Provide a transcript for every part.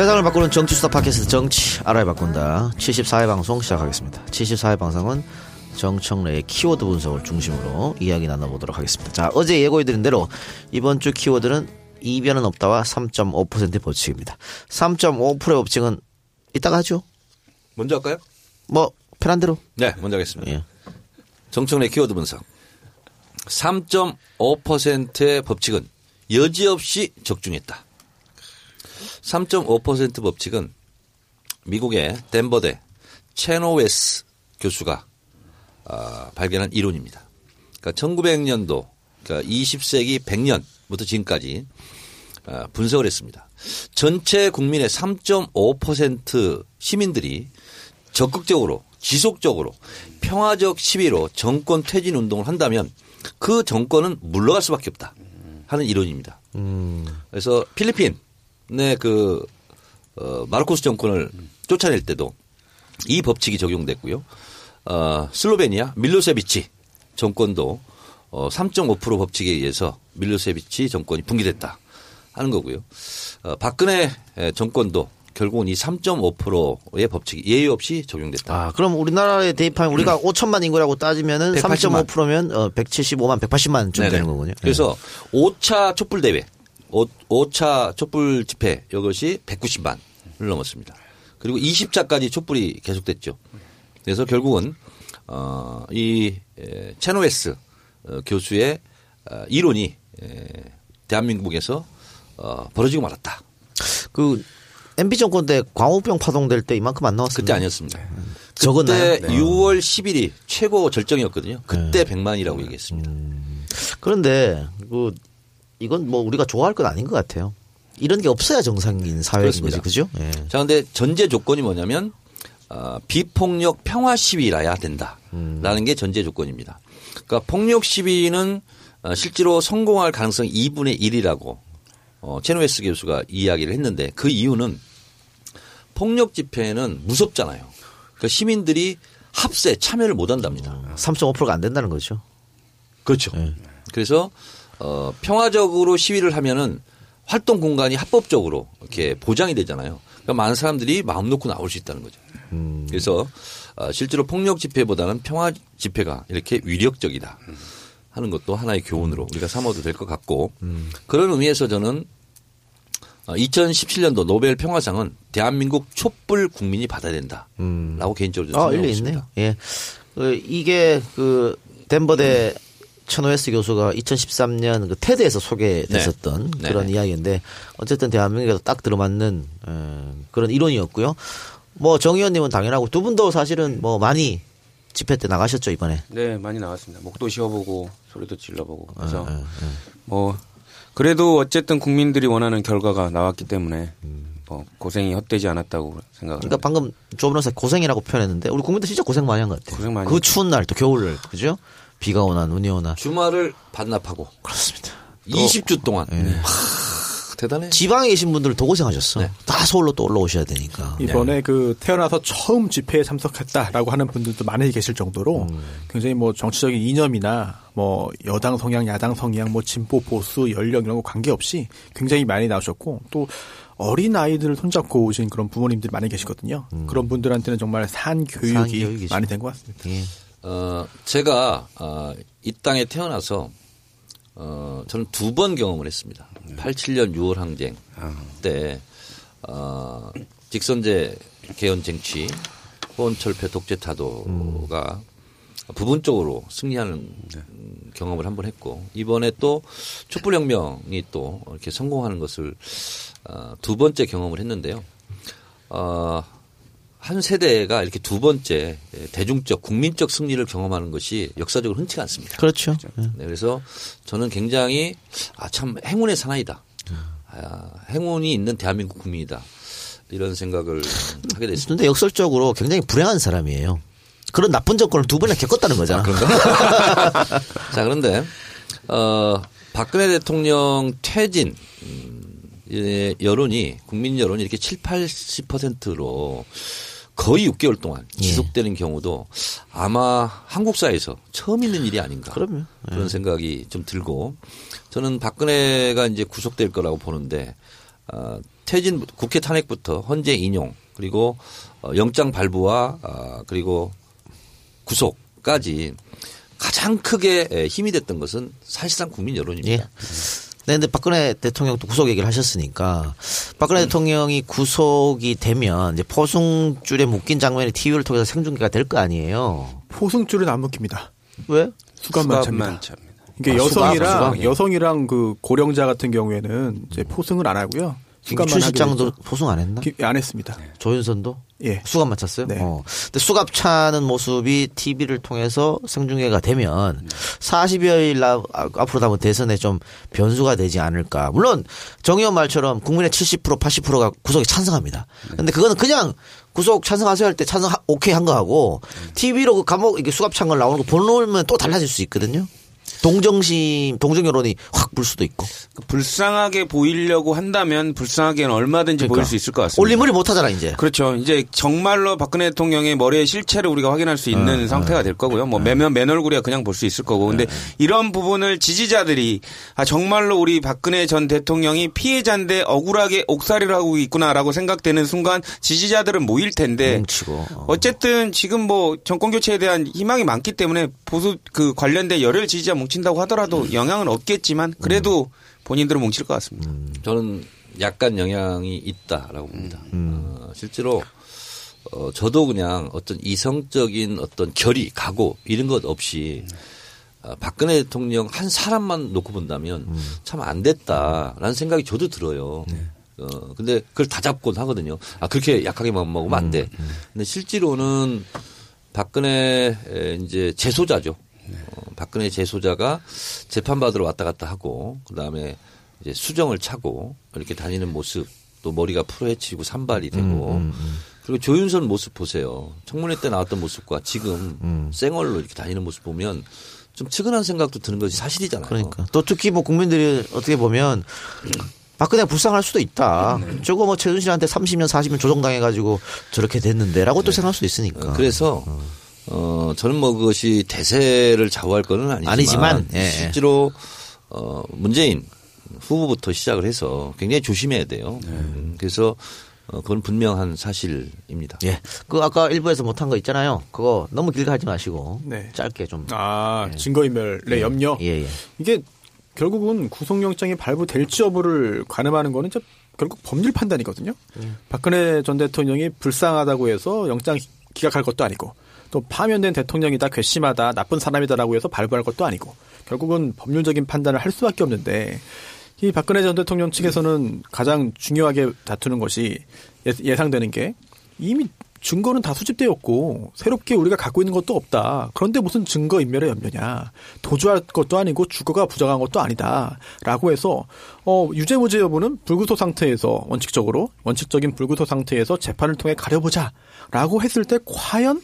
세상을 바꾸는 정치 수다 팟캐스트 정치 알아야 바꾼다 74회 방송 시작하겠습니다. 74회 방송은 정청래의 키워드 분석을 중심으로 이야기 나눠보도록 하겠습니다. 자 어제 예고해드린 대로 이번 주 키워드는 이변은 없다와 3.5%의 법칙입니다. 3.5%의 법칙은 이따가 하죠. 먼저 할까요? 뭐 편한 대로. 네, 먼저 하겠습니다. 예. 정청래 키워드 분석. 3.5%의 법칙은 여지없이 적중했다. 3.5% 법칙은 미국의 덴버대 체노웨스 교수가 아, 발견한 이론입니다. 그러니까 1900년도, 그러니까 20세기 100년부터 지금까지 아, 분석을 했습니다. 전체 국민의 3.5% 시민들이 적극적으로 지속적으로 평화적 시위로 정권 퇴진 운동을 한다면 그 정권은 물러갈 수밖에 없다 하는 이론입니다. 그래서 필리핀의 그 어, 마르코스 정권을 쫓아낼 때도 이 법칙이 적용됐고요. 어, 슬로베니아 밀로세비치 정권도 어, 3.5% 법칙에 의해서 밀로세비치 정권이 붕괴됐다 하는 거고요. 어, 박근혜 정권도 결국은 이 3.5%의 법칙이 예외 없이 적용됐다. 아 그럼 우리나라에 대입하면 우리가 5천만 인구라고 따지면은 180만. 3.5%면 어, 175만 180만 좀 네네. 되는 거군요. 그래서 5차 촛불 대회, 5, 차 촛불 집회 이것이 190만을 넘었습니다. 그리고 20차까지 촛불이 계속됐죠. 그래서 결국은 어 이 체노웨스 어, 교수의 어, 이론이 에, 대한민국에서 어, 벌어지고 말았다. 그 MB 정권 때 광우병 파동될 때 이만큼 안 나왔습니다. 그때 아니었습니다. 적었나요? 그때 6월 10일이 최고 절정이었거든요. 그때 네. 100만이라고 얘기했습니다. 그런데 그 이건 뭐 우리가 좋아할 건 아닌 것 같아요. 이런 게 없어야 정상인 사회인 거지, 그렇습니다. 그죠? 예. 자, 근데 전제 조건이 뭐냐면 어, 비폭력 평화 시위라야 된다라는 게 전제 조건입니다. 그러니까 폭력 시위는 어, 실제로 성공할 가능성이 2분의 1이라고 어, 체노웨스 교수가 이야기를 했는데 그 이유는 폭력 집회는 무섭잖아요. 그러니까 시민들이 합세 참여를 못 한답니다. 3.5%가 안 된다는 거죠. 그렇죠. 그래서 어, 평화적으로 시위를 하면은 활동 공간이 합법적으로 이렇게 보장이 되잖아요. 그러니까 많은 사람들이 마음 놓고 나올 수 있다는 거죠. 그래서 어, 실제로 폭력 집회보다는 평화 집회가 이렇게 위력적이다 하는 것도 하나의 교훈으로 우리가 삼아도 될 것 같고 그런 의미에서 저는 2017년도 노벨 평화상은 대한민국 촛불 국민이 받아야 된다라고 개인적으로 아, 생각하고 일리 있습니다. 있네요. 예. 그 이게 그 덴버대 천호웨스 교수가 2013년 그 테드에서 소개됐었던 네. 그런 네네. 이야기인데 어쨌든 대한민국에서 딱 들어맞는 어, 그런 이론이었고요. 뭐 정 의원님은 당연하고 두 분도 사실은 뭐 많이 집회 때 나가셨죠 이번에. 네, 많이 나왔습니다. 목도 쉬어보고 소리도 질러보고 그래서 예, 예. 뭐 그래도 어쨌든 국민들이 원하는 결과가 나왔기 때문에 뭐 고생이 헛되지 않았다고 생각을 그러니까 합니다. 방금 조 변호사 고생이라고 표현했는데 우리 국민들 진짜 고생 많이 한 것 같아요. 고생 많이 그 했죠. 추운 날 또 겨울 그죠? 비가 오나 눈이 오나 주말을 반납하고 그렇습니다. 20주 동안 예. 하, 대단해. 지방에 계신 분들 더 고생하셨어. 네. 다 서울로 또 올라오셔야 되니까. 이번에 그 태어나서 처음 집회에 참석했다라고 하는 분들도 많이 계실 정도로 굉장히 뭐 정치적인 이념이나 뭐 여당 성향, 야당 성향, 뭐 진보, 보수, 연령 이런 거 관계없이 굉장히 많이 나오셨고 또 어린 아이들을 손잡고 오신 그런 부모님들이 많이 계시거든요. 그런 분들한테는 정말 산 교육이. 많이 된 것 같습니다. 예. 어, 제가 어, 이 땅에 태어나서 어, 저는 두 번 경험을 했습니다. 87년 6월 항쟁 때 어, 직선제 개헌 쟁취, 호원철폐 독재 타도가 부분적으로 승리하는 음, 경험을 한 번 했고 이번에 또 촛불혁명이 또 이렇게 성공하는 것을 어, 두 번째 경험을 했는데요. 어, 한 세대가 이렇게 두 번째 대중적 국민적 승리를 경험하는 것이 역사적으로 흔치가 않습니다. 그렇죠. 예. 네, 그래서 저는 굉장히 아 참 행운의 사나이다. 아, 행운이 있는 대한민국 국민이다. 이런 생각을 하게 됐습니다. 근데 역설적으로 굉장히 불행한 사람이에요. 그런 나쁜 정권을 두 번이나 겪었다는 거잖아. 자, 그런데, 어, 박근혜 대통령 퇴진, 음, 예, 여론이, 국민 여론이 이렇게 7, 80%로 거의 6개월 동안 예. 지속되는 경우도 아마 한국 사회에서 처음 있는 일이 아닌가. 그럼요. 예. 그런 생각이 좀 들고 저는 박근혜가 이제 구속될 거라고 보는데, 어, 퇴진 국회 탄핵부터 헌재 인용 그리고 어, 영장 발부와 아, 그리고 구속까지 가장 크게 에, 힘이 됐던 것은 사실상 국민 여론입니다. 예. 네, 근데 박근혜 대통령도 구속 얘기를 하셨으니까 박근혜 대통령이 구속이 되면 이제 포승줄에 묶인 장면이 TV를 통해서 생중계가 될 거 아니에요. 포승줄은 안 묶입니다. 왜? 수감만. 수감만 찹니다. 이게 아, 여성이랑 수감, 수감. 여성이랑 그 고령자 같은 경우에는 이제 포승을 안 하고요. 수감만 김춘 하게 실장도 되죠. 포승 안 했나? 기- 안 했습니다. 조윤선도? 예. 수갑 맞췄어요? 네. 어. 근데 수갑 차는 모습이 TV를 통해서 생중계가 되면 40여일 나, 아, 앞으로 다면 대선에 좀 변수가 되지 않을까. 물론 정의원 말처럼 국민의 70% 80%가 구속에 찬성합니다. 근데 그거는 그냥 구속 찬성하세요 할 때 찬성 하- 오케이 한 거하고 TV로 그 감옥 이게 수갑 찬 걸 나오는 거 보놓으면 또 달라질 수 있거든요. 동정심, 동정 여론이 확 불 수도 있고. 그 불쌍하게 보이려고 한다면 불쌍하게는 얼마든지 보일 수 있을 것 같습니다. 올림물이 못 하잖아, 이제. 그렇죠. 이제 정말로 박근혜 대통령의 머리의 실체를 우리가 확인할 수 있는 상태가 될 거고요. 뭐 매면 맨 얼굴이야 그냥 볼 수 있을 거고. 근데 이런 부분을 지지자들이 아 정말로 우리 박근혜 전 대통령이 피해자인데 억울하게 옥살이를 하고 있구나라고 생각되는 순간 지지자들은 모일 텐데 뭉치고. 어. 어쨌든 지금 뭐 정권 교체에 대한 희망이 많기 때문에 보수 그 관련된 열혈 지지자 뭉 친다고 하더라도 영향은 없겠지만 그래도 본인들은 뭉칠 것 같습니다. 저는 약간 영향이 있다라고 봅니다. 어, 실제로 어, 저도 그냥 어떤 이성적인 어떤 결의, 각오 이런 것 없이 어, 박근혜 대통령 한 사람만 놓고 본다면 참안 됐다라는 생각이 저도 들어요. 어, 근데 그걸 다 잡곤 하거든요. 아, 그렇게 약하게만 먹으면 안 돼. 근데 실제로는 박근혜 에, 이제 재소자죠. 어, 박근혜 재소자가 재판받으러 왔다 갔다 하고 그다음에 이제 수정을 차고 이렇게 다니는 모습 또 머리가 풀어헤치고 산발이 되고 그리고 조윤선 모습 보세요. 청문회 때 나왔던 모습과 지금 쌩얼로 이렇게 다니는 모습 보면 좀 측은한 생각도 드는 것이 사실이잖아요. 그러니까 또 특히 뭐 국민들이 어떻게 보면 박근혜 불쌍할 수도 있다. 저거 뭐 최순실한테 30년 40년 조정당해가지고 저렇게 됐는데라고 또 생각할 수도 있으니까. 어, 그래서 어 저는 뭐 그것이 대세를 좌우할 거는 아니지만, 아니지만, 예, 예. 실제로 어 문재인 후보부터 시작을 해서 굉장히 조심해야 돼요. 음, 그래서 어 그건 분명한 사실입니다. 예. 그 아까 일부에서 못한 거 있잖아요. 그거 너무 길게 하지 마시고 네. 짧게 좀. 아 증거인멸의 염려. 예, 예. 이게 결국은 구속영장이 발부될지 여부를 가늠하는 거는 결국 법률 판단이거든요. 박근혜 전 대통령이 불쌍하다고 해서 영장 기각할 것도 아니고 또 파면된 대통령이다 괘씸하다 나쁜 사람이다라고 해서 발부할 것도 아니고 결국은 법률적인 판단을 할 수밖에 없는데 이 박근혜 전 대통령 측에서는 가장 중요하게 다투는 것이 예- 예상되는 게 이미 증거는 다 수집되었고 새롭게 우리가 갖고 있는 것도 없다. 그런데 무슨 증거 인멸의 염려냐? 도주할 것도 아니고 주거가 부정한 것도 아니다.라고 해서 어 유죄 무죄 여부는 불구속 상태에서 원칙적으로 원칙적인 불구속 상태에서 재판을 통해 가려보자라고 했을 때 과연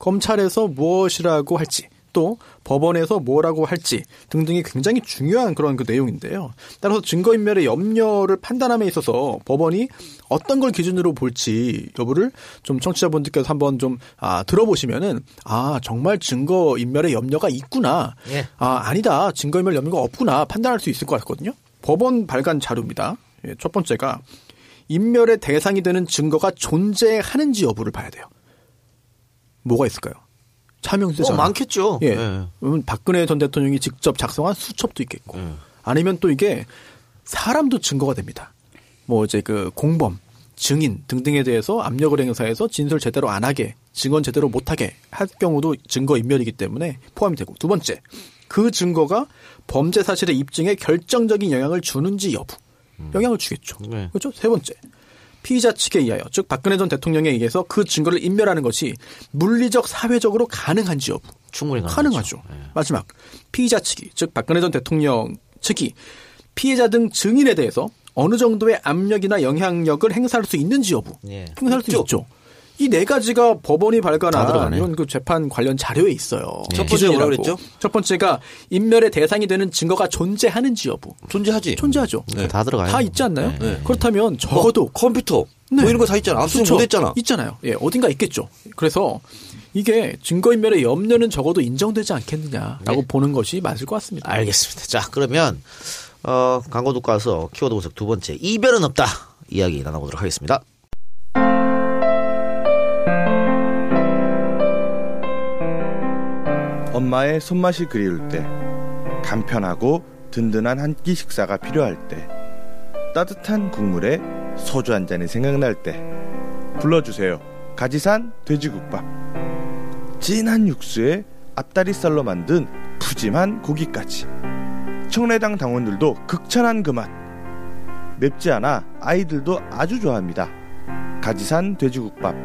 검찰에서 무엇이라고 할지 또 법원에서 뭐라고 할지 등등이 굉장히 중요한 그런 그 내용인데요. 따라서 증거인멸의 염려를 판단함에 있어서 법원이 어떤 걸 기준으로 볼지 여부를 좀 청취자분들께서 한번 좀 아, 들어보시면은 아 정말 증거인멸의 염려가 있구나. 예. 아 아니다 증거인멸 염려가 없구나 판단할 수 있을 것 같거든요. 법원 발간 자료입니다. 예, 첫 번째가 인멸의 대상이 되는 증거가 존재하는지 여부를 봐야 돼요. 뭐가 있을까요? 차명세 뭐 전화. 많겠죠. 예. 예. 그러면 박근혜 전 대통령이 직접 작성한 수첩도 있겠고, 아니면 또 이게 사람도 증거가 됩니다. 뭐 이제 그 공범, 증인 등등에 대해서 압력을 행사해서 진술 제대로 안 하게, 증언 제대로 못 하게 할 경우도 증거 인멸이기 때문에 포함이 되고, 두 번째, 그 증거가 범죄 사실의 입증에 결정적인 영향을 주는지 여부. 영향을 주겠죠. 네. 그렇죠? 세 번째. 피의자 측에 의하여 즉 박근혜 전 대통령에 의해서 그 증거를 인멸하는 것이 물리적 사회적으로 가능한지 여부. 충분히 가능하죠. 가능하죠. 예. 마지막 피의자 측이 즉 박근혜 전 대통령 측이 피해자 등 증인에 대해서 어느 정도의 압력이나 영향력을 행사할 수 있는지 여부. 예. 행사할 수 있죠. 있죠. 이 네 가지가 법원이 다 발간한. 이런 그 재판 관련 자료에 있어요. 첫 번째 기준이라고. 뭐라 그랬죠? 첫 번째가 인멸의 대상이 되는 증거가 존재하는지 여부. 존재하지. 존재하죠. 네. 다 들어가요. 다 있지 않나요? 네. 그렇다면 적어도 어, 컴퓨터 네. 뭐 이런 거 다 있잖아. 압수수색 그렇죠. 못했잖아. 있잖아요. 예, 어딘가 있겠죠. 그래서 이게 증거인멸의 염려는 적어도 인정되지 않겠느냐라고 네. 보는 것이 맞을 것 같습니다. 알겠습니다. 자, 그러면 어, 광고 듣고 와서 키워드 분석 두 번째. 이별은 없다. 이야기 나눠보도록 하겠습니다. 엄마의 손맛이 그리울 때, 간편하고 든든한 한 끼 식사가 필요할 때, 따뜻한 국물에 소주 한 잔이 생각날 때, 불러주세요. 가지산 돼지국밥. 진한 육수에 앞다리살로 만든 푸짐한 고기까지. 청래당 당원들도 극찬한 그 맛. 맵지 않아 아이들도 아주 좋아합니다. 가지산 돼지국밥.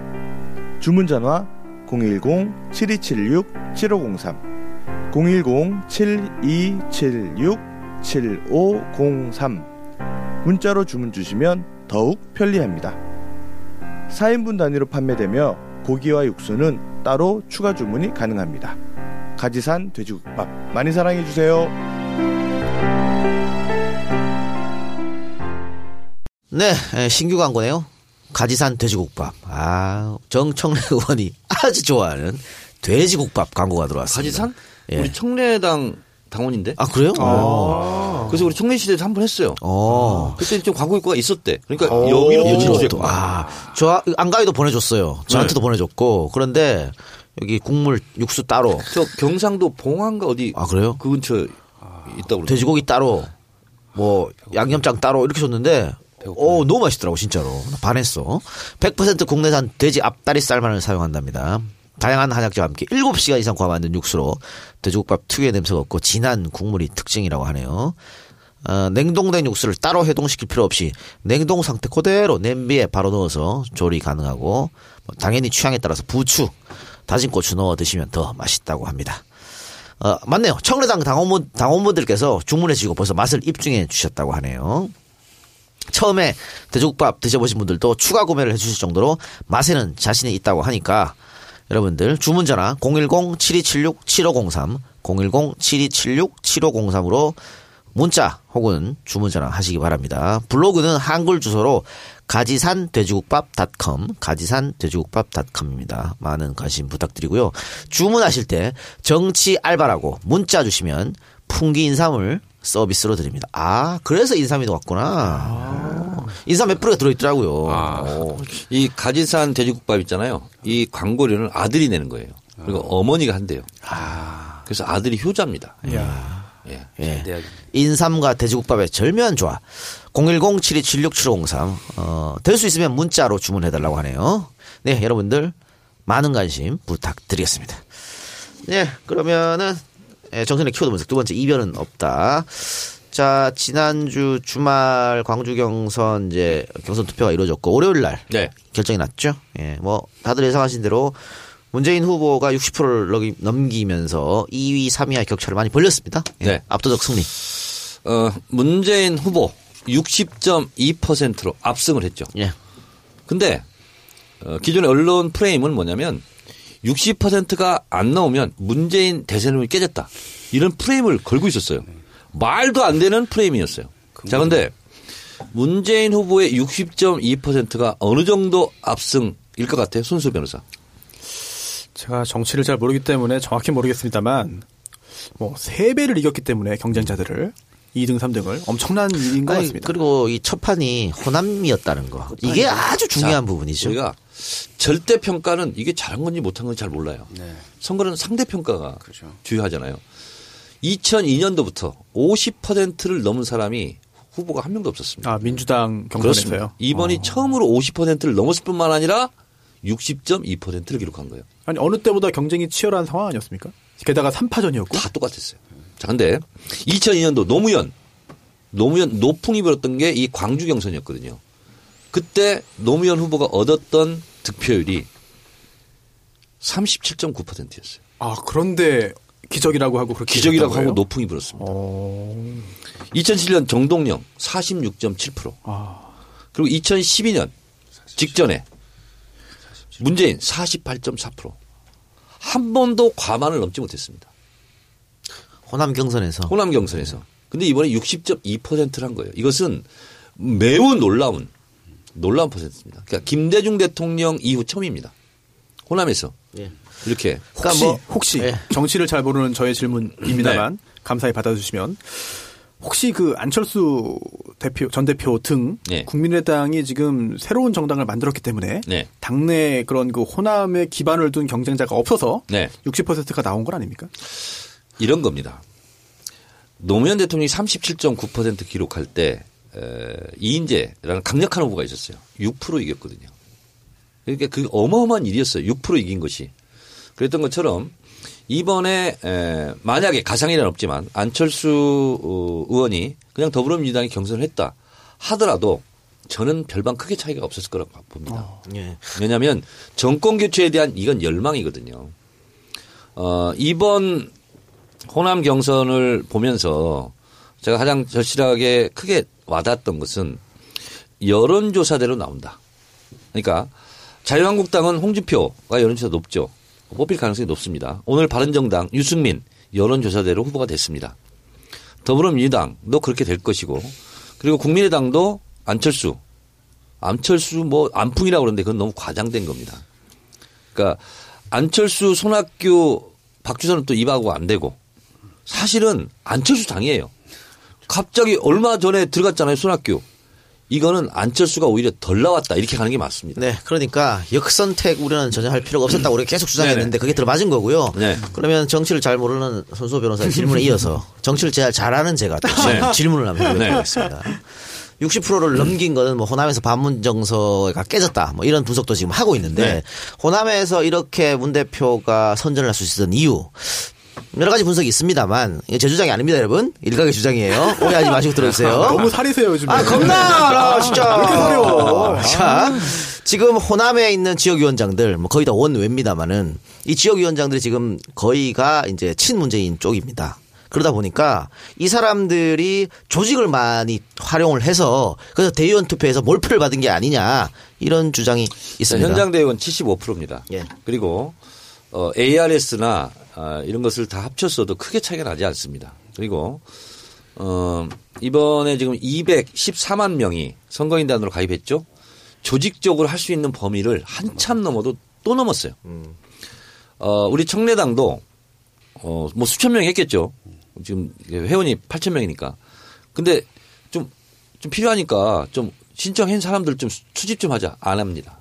주문 전화 010-7276-7503 010-7276-7503 문자로 주문 주시면 더욱 편리합니다. 4인분 단위로 판매되며 고기와 육수는 따로 추가 주문이 가능합니다. 가지산 돼지국밥 많이 사랑해 주세요. 네, 에, 신규 광고네요. 가지산 돼지국밥. 아, 정청래 의원이 아주 좋아하는 돼지국밥 광고가 들어왔습니다. 가지산? 예. 우리 청래당 당원인데. 아, 그래요? 어. 그래서 우리 청래 시대에서 한 번 했어요. 어. 그때 좀 광고 효과가 있었대. 그러니까 여기로 여기로 또, 유치했구나. 아, 저 안가위도 보내줬어요. 저한테도 네. 보내줬고. 그런데 여기 국물 육수 따로. 저 경상도 봉안가 어디 아, 그래요? 그 근처 에 있다고. 돼지고기 따로, 뭐, 양념장 따로 이렇게 줬는데, 오, 너무 맛있더라고, 진짜로. 나 반했어. 100% 국내산 돼지 앞다리살만을 사용한답니다. 다양한 한약재와 함께 7시간 이상 구워 만든 육수로 돼지국밥 특유의 냄새가 없고 진한 국물이 특징이라고 하네요. 어, 냉동된 육수를 따로 해동시킬 필요 없이 냉동 상태 그대로 냄비에 바로 넣어서 조리 가능하고 뭐 당연히 취향에 따라서 부추, 다진 고추 넣어 드시면 더 맛있다고 합니다. 어, 맞네요. 청래당 당원분, 당원분들께서 주문해 주시고 벌써 맛을 입증해 주셨다고 하네요. 처음에 돼지국밥 드셔보신 분들도 추가 구매를 해주실 정도로 맛에는 자신이 있다고 하니까 여러분들 주문 전화 010-7276-7503 010-7276-7503으로 문자 혹은 주문 전화 하시기 바랍니다. 블로그는 한글 주소로 가지산 돼지국밥.com 가지산 돼지국밥.com입니다. 많은 관심 부탁드리고요. 주문하실 때 정치 알바라고 문자 주시면 풍기 인삼을 서비스로 드립니다. 아, 그래서 인삼이 왔구나. 인삼 몇 프로가 들어있더라고요. 오. 이 가지산 돼지국밥 있잖아요. 이 광고료는 아들이 내는 거예요. 그리고 어머니가 한대요. 그래서 아들이 효자입니다. 예. 예. 인삼과 돼지국밥의 절묘한 조합. 010-7276-7503. 어, 될 수 있으면 문자로 주문해달라고 하네요. 네, 여러분들 많은 관심 부탁드리겠습니다. 네, 그러면은 예, 정선의 키워드 분석 두 번째 이변은 없다. 자, 지난주 주말 광주 경선 이제 경선 투표가 이루어졌고 월요일 날 네. 결정이 났죠. 예, 뭐 다들 예상하신 대로 문재인 후보가 60%를 넘기면서 2위, 3위와의 격차를 많이 벌렸습니다. 예, 네. 압도적 승리. 어, 문재인 후보 60.2%로 압승을 했죠. 예. 근데 어, 기존의 언론 프레임은 뭐냐면 60%가 안 나오면 문재인 대세론이 깨졌다. 이런 프레임을 걸고 있었어요. 말도 안 되는 프레임이었어요. 자, 근데 문재인 후보의 60.2%가 어느 정도 압승일 것 같아요? 손수 변호사. 제가 정치를 잘 모르기 때문에 정확히 모르겠습니다만 뭐세 배를 이겼기 때문에 경쟁자들을 2등, 3등을 엄청난 일인 것 아니, 같습니다. 그리고 이 첫판이 호남이었다는 거. 이게 아주 중요한 자, 부분이죠. 우리가 절대 평가는 이게 잘한 건지 못한 건지 잘 몰라요. 선거는 상대 평가가 주요하잖아요. 2002년도부터 50%를 넘은 사람이 후보가 한 명도 없었습니다. 아 민주당 경선에서요. 그렇습니다. 이번이 처음으로 50%를 넘었을 뿐만 아니라 60.2%를 기록한 거예요. 아니 어느 때보다 경쟁이 치열한 상황 아니었습니까? 게다가 3파전이었고 다 똑같았어요. 자, 근데 2002년도 노무현, 노무현 노풍이 불었던 게 이 광주 경선이었거든요. 그때 노무현 후보가 얻었던 득표율이 37.9%였어요. 아 그런데 기적이라고 하고 그렇게 기적이라고? 하고 노풍이 불었습니다. 어... 2007년 정동영 46.7%. 아, 그리고 2012년 직전에 문재인 48.4%. 한 번도 과반을 넘지 못했습니다. 호남 경선에서 호남 경선에서. 근데 이번에 60.2%를 한 거예요. 이것은 매우 놀라운 놀라운 퍼센트입니다. 그러니까 김대중 대통령 이후 처음입니다. 호남에서 예. 이렇게 그러니까 혹시 뭐, 혹시 예. 정치를 잘 모르는 저의 질문입니다만 감사히 받아주시면 혹시 그 안철수 대표 전 대표 등 네. 국민의당이 지금 새로운 정당을 만들었기 때문에 네. 당내 그런 그 호남에 기반을 둔 경쟁자가 없어서 네. 60%가 나온 건 아닙니까? 이런 겁니다. 노무현 대통령이 37.9% 기록할 때 에, 이인재라는 강력한 후보가 있었어요. 6% 이겼거든요. 그러니까 그 어마어마한 일이었어요. 6% 이긴 것이. 그랬던 것처럼 이번에 에, 만약에 가상이란 없지만 안철수 어, 의원이 그냥 더불어민주당이 경선을 했다 하더라도 저는 별반 크게 차이가 없었을 거라고 봅니다. 예. 왜냐하면 정권 교체에 대한 이건 열망이거든요. 어, 이번 호남 경선을 보면서 제가 가장 절실하게 크게 와닿았던 것은 여론조사대로 나온다. 그러니까 자유한국당은 홍준표가 여론조사 높죠. 뽑힐 가능성이 높습니다. 오늘 바른정당 유승민 여론조사대로 후보가 됐습니다. 더불어민주당도 그렇게 될 것이고 그리고 국민의당도 안철수 안철수 뭐 안풍이라고 그러는데 그건 너무 과장된 겁니다. 그러니까 안철수 손학규 박주선은 또 입하고 안 되고 사실은 안철수 당이에요. 갑자기 얼마 전에 들어갔잖아요 손학규. 이거는 안철수가 오히려 덜 나왔다 이렇게 가는 게 맞습니다. 네, 그러니까 역선택 우려는 전혀 할 필요가 없었다고 우리가 계속 주장했는데 그게 들어맞은 거고요. 네. 그러면 정치를 잘 모르는 손수호 변호사의 질문에 이어서 정치를 제일 잘하는 제가 또 네. 질문을 한번 네. 해보겠습니다. 60%를 넘긴 거는 뭐 호남에서 반문 정서가 깨졌다 뭐 이런 분석도 지금 하고 있는데 네. 호남에서 이렇게 문 대표가 선전을 할 수 있었던 이유 여러 가지 분석이 있습니다만 이게 제 주장이 아닙니다 여러분 일각의 주장이에요 오해하지 마시고 들어주세요 너무 살이세요 요즘에. 아 겁나 알아 진짜. 왜 이렇게 사려? 자 지금 호남에 있는 지역위원장들 뭐 거의 다 원외입니다만은 이 지역위원장들이 지금 거의가 이제 친문재인 쪽입니다. 그러다 보니까 이 사람들이 조직을 많이 활용을 해서 그래서 대의원 투표에서 몰표를 받은 게 아니냐 이런 주장이 있습니다. 현장 대의원 75%입니다. 예. 그리고 어, ARS나 아, 이런 것을 다 합쳤어도 크게 차이가 나지 않습니다. 그리고 어, 이번에 지금 214만 명이 선거인단으로 가입했죠. 조직적으로 할 수 있는 범위를 한참 넘어도 또 넘었어요. 어, 우리 청래당도 어, 뭐 수천 명이 했겠죠. 지금 회원이 8천 명이니까. 근데 좀, 좀 필요하니까 좀 신청한 사람들 좀 수집 좀 하자. 안 합니다.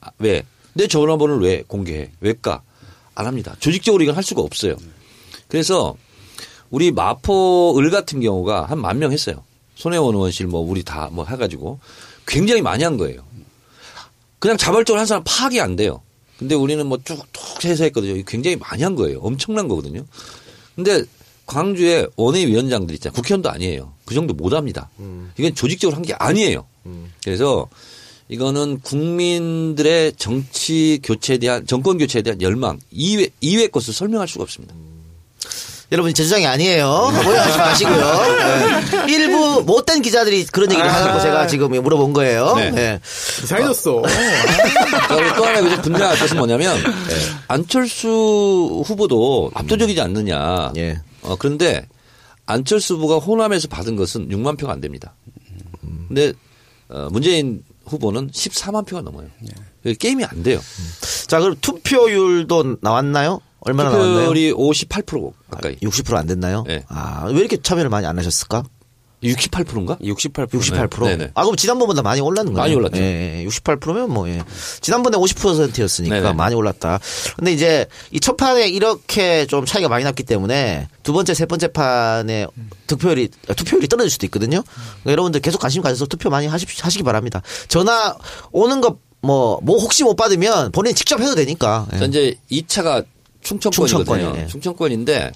아, 왜? 내 전화번호를 왜 공개해? 왜까? 안 합니다. 조직적으로 이건 할 수가 없어요. 그래서 우리 마포 을 같은 경우가 한 만 명 했어요. 손혜원 의원실 뭐 우리 다 뭐 해가지고 굉장히 많이 한 거예요. 그냥 자발적으로 한 사람 파악이 안 돼요. 근데 우리는 뭐 쭉쭉 해서 했거든요. 굉장히 많이 한 거예요. 엄청난 거거든요. 근데 광주에 원외위원장들 있잖아요. 국회의원도 아니에요. 그 정도 못 합니다. 이건 조직적으로 한 게 아니에요. 그래서 이거는 국민들의 정치 교체에 대한 정권 교체에 대한 열망 이외 이외 것을 설명할 수가 없습니다. 여러분 제 주장이 아니에요. 오해하지 마시고요. 네. 일부 못된 기자들이 그런 얘기를 하고 제가 지금 물어본 거예요. 네. 네. 이상해졌어. 자, 그리고 또 하나 그 분명한 것은 뭐냐면 안철수 후보도 압도적이지 않느냐. 예. 어, 그런데 안철수 후보가 호남에서 받은 것은 6만 표가 안 됩니다. 근데 어, 문재인 후보는 14만 표가 넘어요. 게임이 안 돼요. 자, 그럼 투표율도 나왔나요? 얼마나 나왔나요? 투표율이 58% 가까이. 60%안 됐나요? 네. 아, 왜 이렇게 참여를 많이 안 하셨을까? 68%인가? 68%. 68%. 네, 네. 아, 그럼 지난번보다 많이 올랐는 거예요? 많이 올랐죠. 예, 예. 68%면 뭐, 예. 지난번에 50%였으니까 네, 네. 많이 올랐다. 근데 이제 이 첫 판에 이렇게 좀 차이가 많이 났기 때문에 두 번째, 세 번째 판에 득표율이, 아, 투표율이 떨어질 수도 있거든요. 그러니까 여러분들 계속 관심 가져서 투표 많이 하시, 하시기 바랍니다. 전화 오는 거 뭐, 뭐 혹시 못 받으면 본인이 직접 해도 되니까. 예. 자, 이제 2차가 충청권이거든요. 충청권이에요. 충청권인데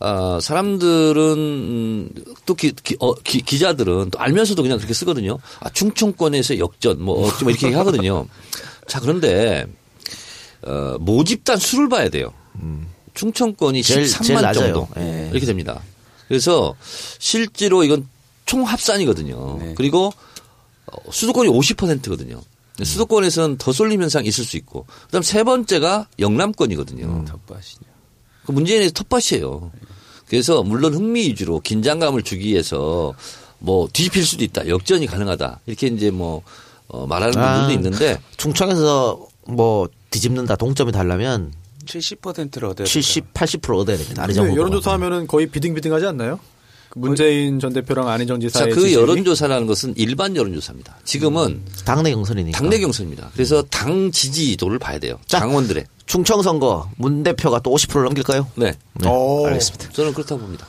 어, 사람들은 음, 또 기, 기, 어, 기, 자들은 또 알면서도 그냥 그렇게 쓰거든요. 아, 충청권에서 역전 뭐 어찌 뭐 이렇게 하거든요. 자 그런데 어, 모집단 수를 봐야 돼요. 충청권이 제일- 13만 제일. 정도 예. 이렇게 됩니다. 그래서 실제로 이건 총 합산이거든요. 네. 그리고 어, 수도권이 50%거든요. 수도권에서는 더 쏠림 현상이 있을 수 있고, 그다음 세 번째가 영남권이거든요. 텃밭이냐. 그 문재인의 텃밭이에요. 그래서 물론 흥미 위주로 긴장감을 주기 위해서 뭐 뒤집힐 수도 있다, 역전이 가능하다 이렇게 이제 뭐 어, 말하는 분들도 아, 있는데 충청에서 뭐 뒤집는다 동점이 달라면 70%를 얻어야 70, 80% 얻어야 됩니다. 정도. 여론조사 하면은 거의 비등비등하지 않나요? 문재인 전 대표랑 안희정 자, 지사의 그 지지율이 여론조사라는 것은 일반 여론조사입니다. 지금은 당내 경선이니까. 당내 경선입니다. 그래서 당 지지도를 봐야 돼요. 자. 당원들의. 충청 선거 문 대표가 또 50%를 넘길까요? 네. 네, 오. 알겠습니다. 저는 그렇다고 봅니다.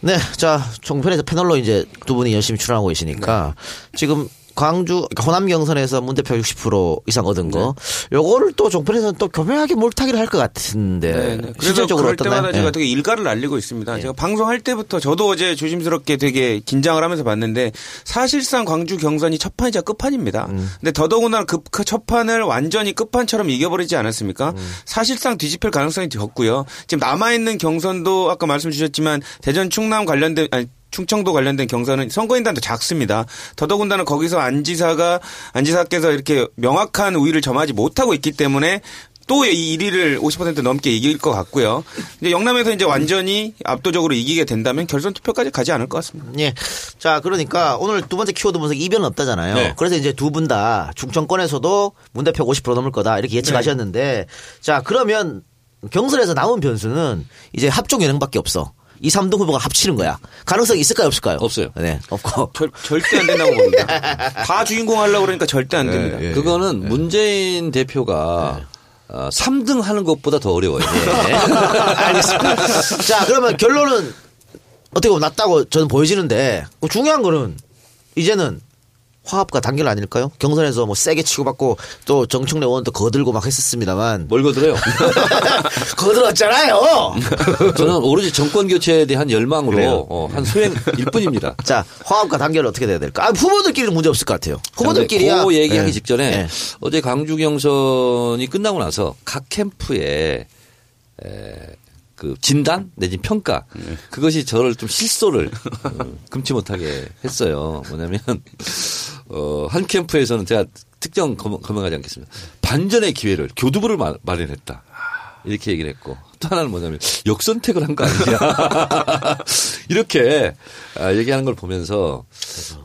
네, 자 종편에서 패널로 이제 두 분이 열심히 출연하고 계시니까 지금 광주 호남 경선에서 문 대표 60% 이상 얻은 거, 요거를 또 종편에서는 또 교묘하게 몰타기를 할 것 같은데 네, 네. 실질적으로 그럴? 때마다 제가 예. 되게 일가를 날리고 있습니다. 제가 방송할 때부터 저도 어제 조심스럽게 되게 긴장을 하면서 봤는데 사실상 광주 경선이 첫 판이자 끝판입니다. 음. 근데 더더구나 그 첫 판을 완전히 끝판처럼 이겨버리지 않았습니까? 음. 사실상 뒤집힐 가능성이 적고요. 지금 남아 있는 경선도 아까 말씀 주셨지만 대전 충남 관련된 아니 충청도 관련된 경선은 선거인단도 작습니다. 더더군다나 거기서 안지사가 안지사께서 이렇게 명확한 우위를 점하지 못하고 있기 때문에 또이 1위를 50% 넘게 이길 것 같고요. 이제 영남에서 이제 완전히 압도적으로 이기게 된다면 결선 투표까지 가지 않을 것 같습니다. 예. 자, 그러니까 오늘 두 번째 키워드 분석 이변은 없다잖아요. 네. 그래서 이제 두 분 다 중청권에서도 문 대표 50% 넘을 거다 이렇게 예측하셨는데 자, 그러면 경선에서 남은 변수는 이제 합종 연행밖에 없어. 이 3등 후보가 합치는 거야. 가능성이 있을까요, 없을까요? 없어요. 네, 없고. 절, 절대 안 된다고 봅니다. 다 주인공 하려고 그러니까 절대 안 됩니다. 예. 그거는 문재인 대표가 어, 3등 하는 것보다 더 어려워요. 네. 알겠습니다. 자, 그러면 결론은 어떻게 보면 낮다고 저는 보여지는데 그 중요한 거는 이제는 화합과 단결 아닐까요? 경선에서 뭐 세게 치고받고 또 정청래 의원도 거들고 막 했었습니다만 뭘 거들어요? 거들었잖아요. 저는 오로지 정권 교체에 대한 열망으로? 어, 한 소행일 뿐입니다. 자, 화합과 단결은 어떻게 돼야 될까? 아, 후보들끼리는 문제 없을 것 같아요. 후보들끼리야. 그 얘기하기 예. 직전에 예. 어제 광주 경선이 끝나고 나서 각 캠프에 에, 그 진단 내지 평가 그것이 저를 좀 실소를 어, 금치 못하게 했어요. 뭐냐면 어, 한 캠프에서는 제가 특정 검- 검명하지 않겠습니다. 반전의 기회를 교두부를 마- 마련했다. 이렇게 얘기를 했고 또 하나는 뭐냐면 역선택을 한 거 아니냐 이렇게 아, 얘기하는 걸 보면서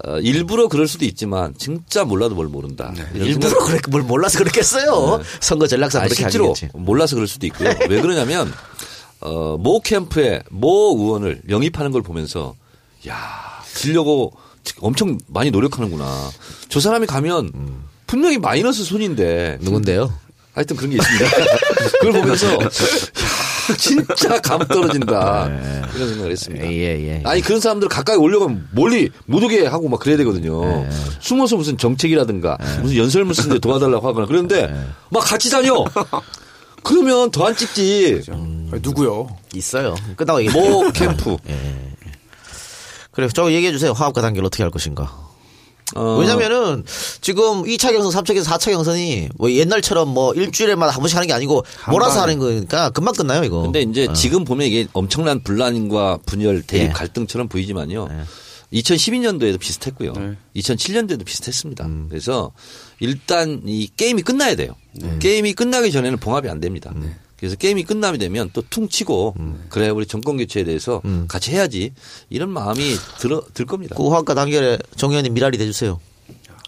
어, 일부러 그럴 수도 있지만 진짜 몰라도 뭘 모른다 이런 일부러 그렇게 뭘 몰라서 그랬겠어요. 선거 전략상 아, 그렇게 실제로. 몰라서 그럴 수도 있고요. 왜 그러냐면 어, 모 캠프에 모 의원을 영입하는 걸 보면서 야 지려고 엄청 많이 노력하는구나. 저 사람이 가면 분명히 마이너스 손인데 누군데요? 하여튼 그런 게 있습니다. 그걸 보면서 야, 진짜 감 떨어진다 이런 생각을 했습니다. 예, 예. 아니 그런 사람들 가까이 올려가면 멀리 못 오게 하고 막 그래야 되거든요. 숨어서 무슨 정책이라든가 무슨 연설문 쓰는데 도와달라고 하거나 그런데 막 같이 다녀. 그러면 더 안 찍지. 누구요? 있어요. 끝나고 얘기해. 모 캠프. 그래, 저 얘기해 주세요. 화합과 단결 어떻게 할 것인가. 어, 왜냐면은 지금 2차 경선, 3차 경선, 4차 경선이 뭐 옛날처럼 뭐 일주일에마다 한 번씩 하는 게 아니고 몰아서 하는 거니까 금방 끝나요, 이거. 근데 이제 지금 보면 이게 엄청난 분란과 분열, 대립, 예. 갈등처럼 보이지만요. 2012년도에도 비슷했고요. 네. 2007년도에도 비슷했습니다. 음. 그래서 일단 이 게임이 끝나야 돼요. 게임이 끝나기 전에는 봉합이 안 됩니다. 음. 그래서 게임이 끝나게 되면 또 퉁치고 그래 우리 정권 교체에 대해서 음. 같이 해야지 이런 마음이 들어 들 겁니다. 그 화합과 단결에 정 의원님 미랄이 돼주세요.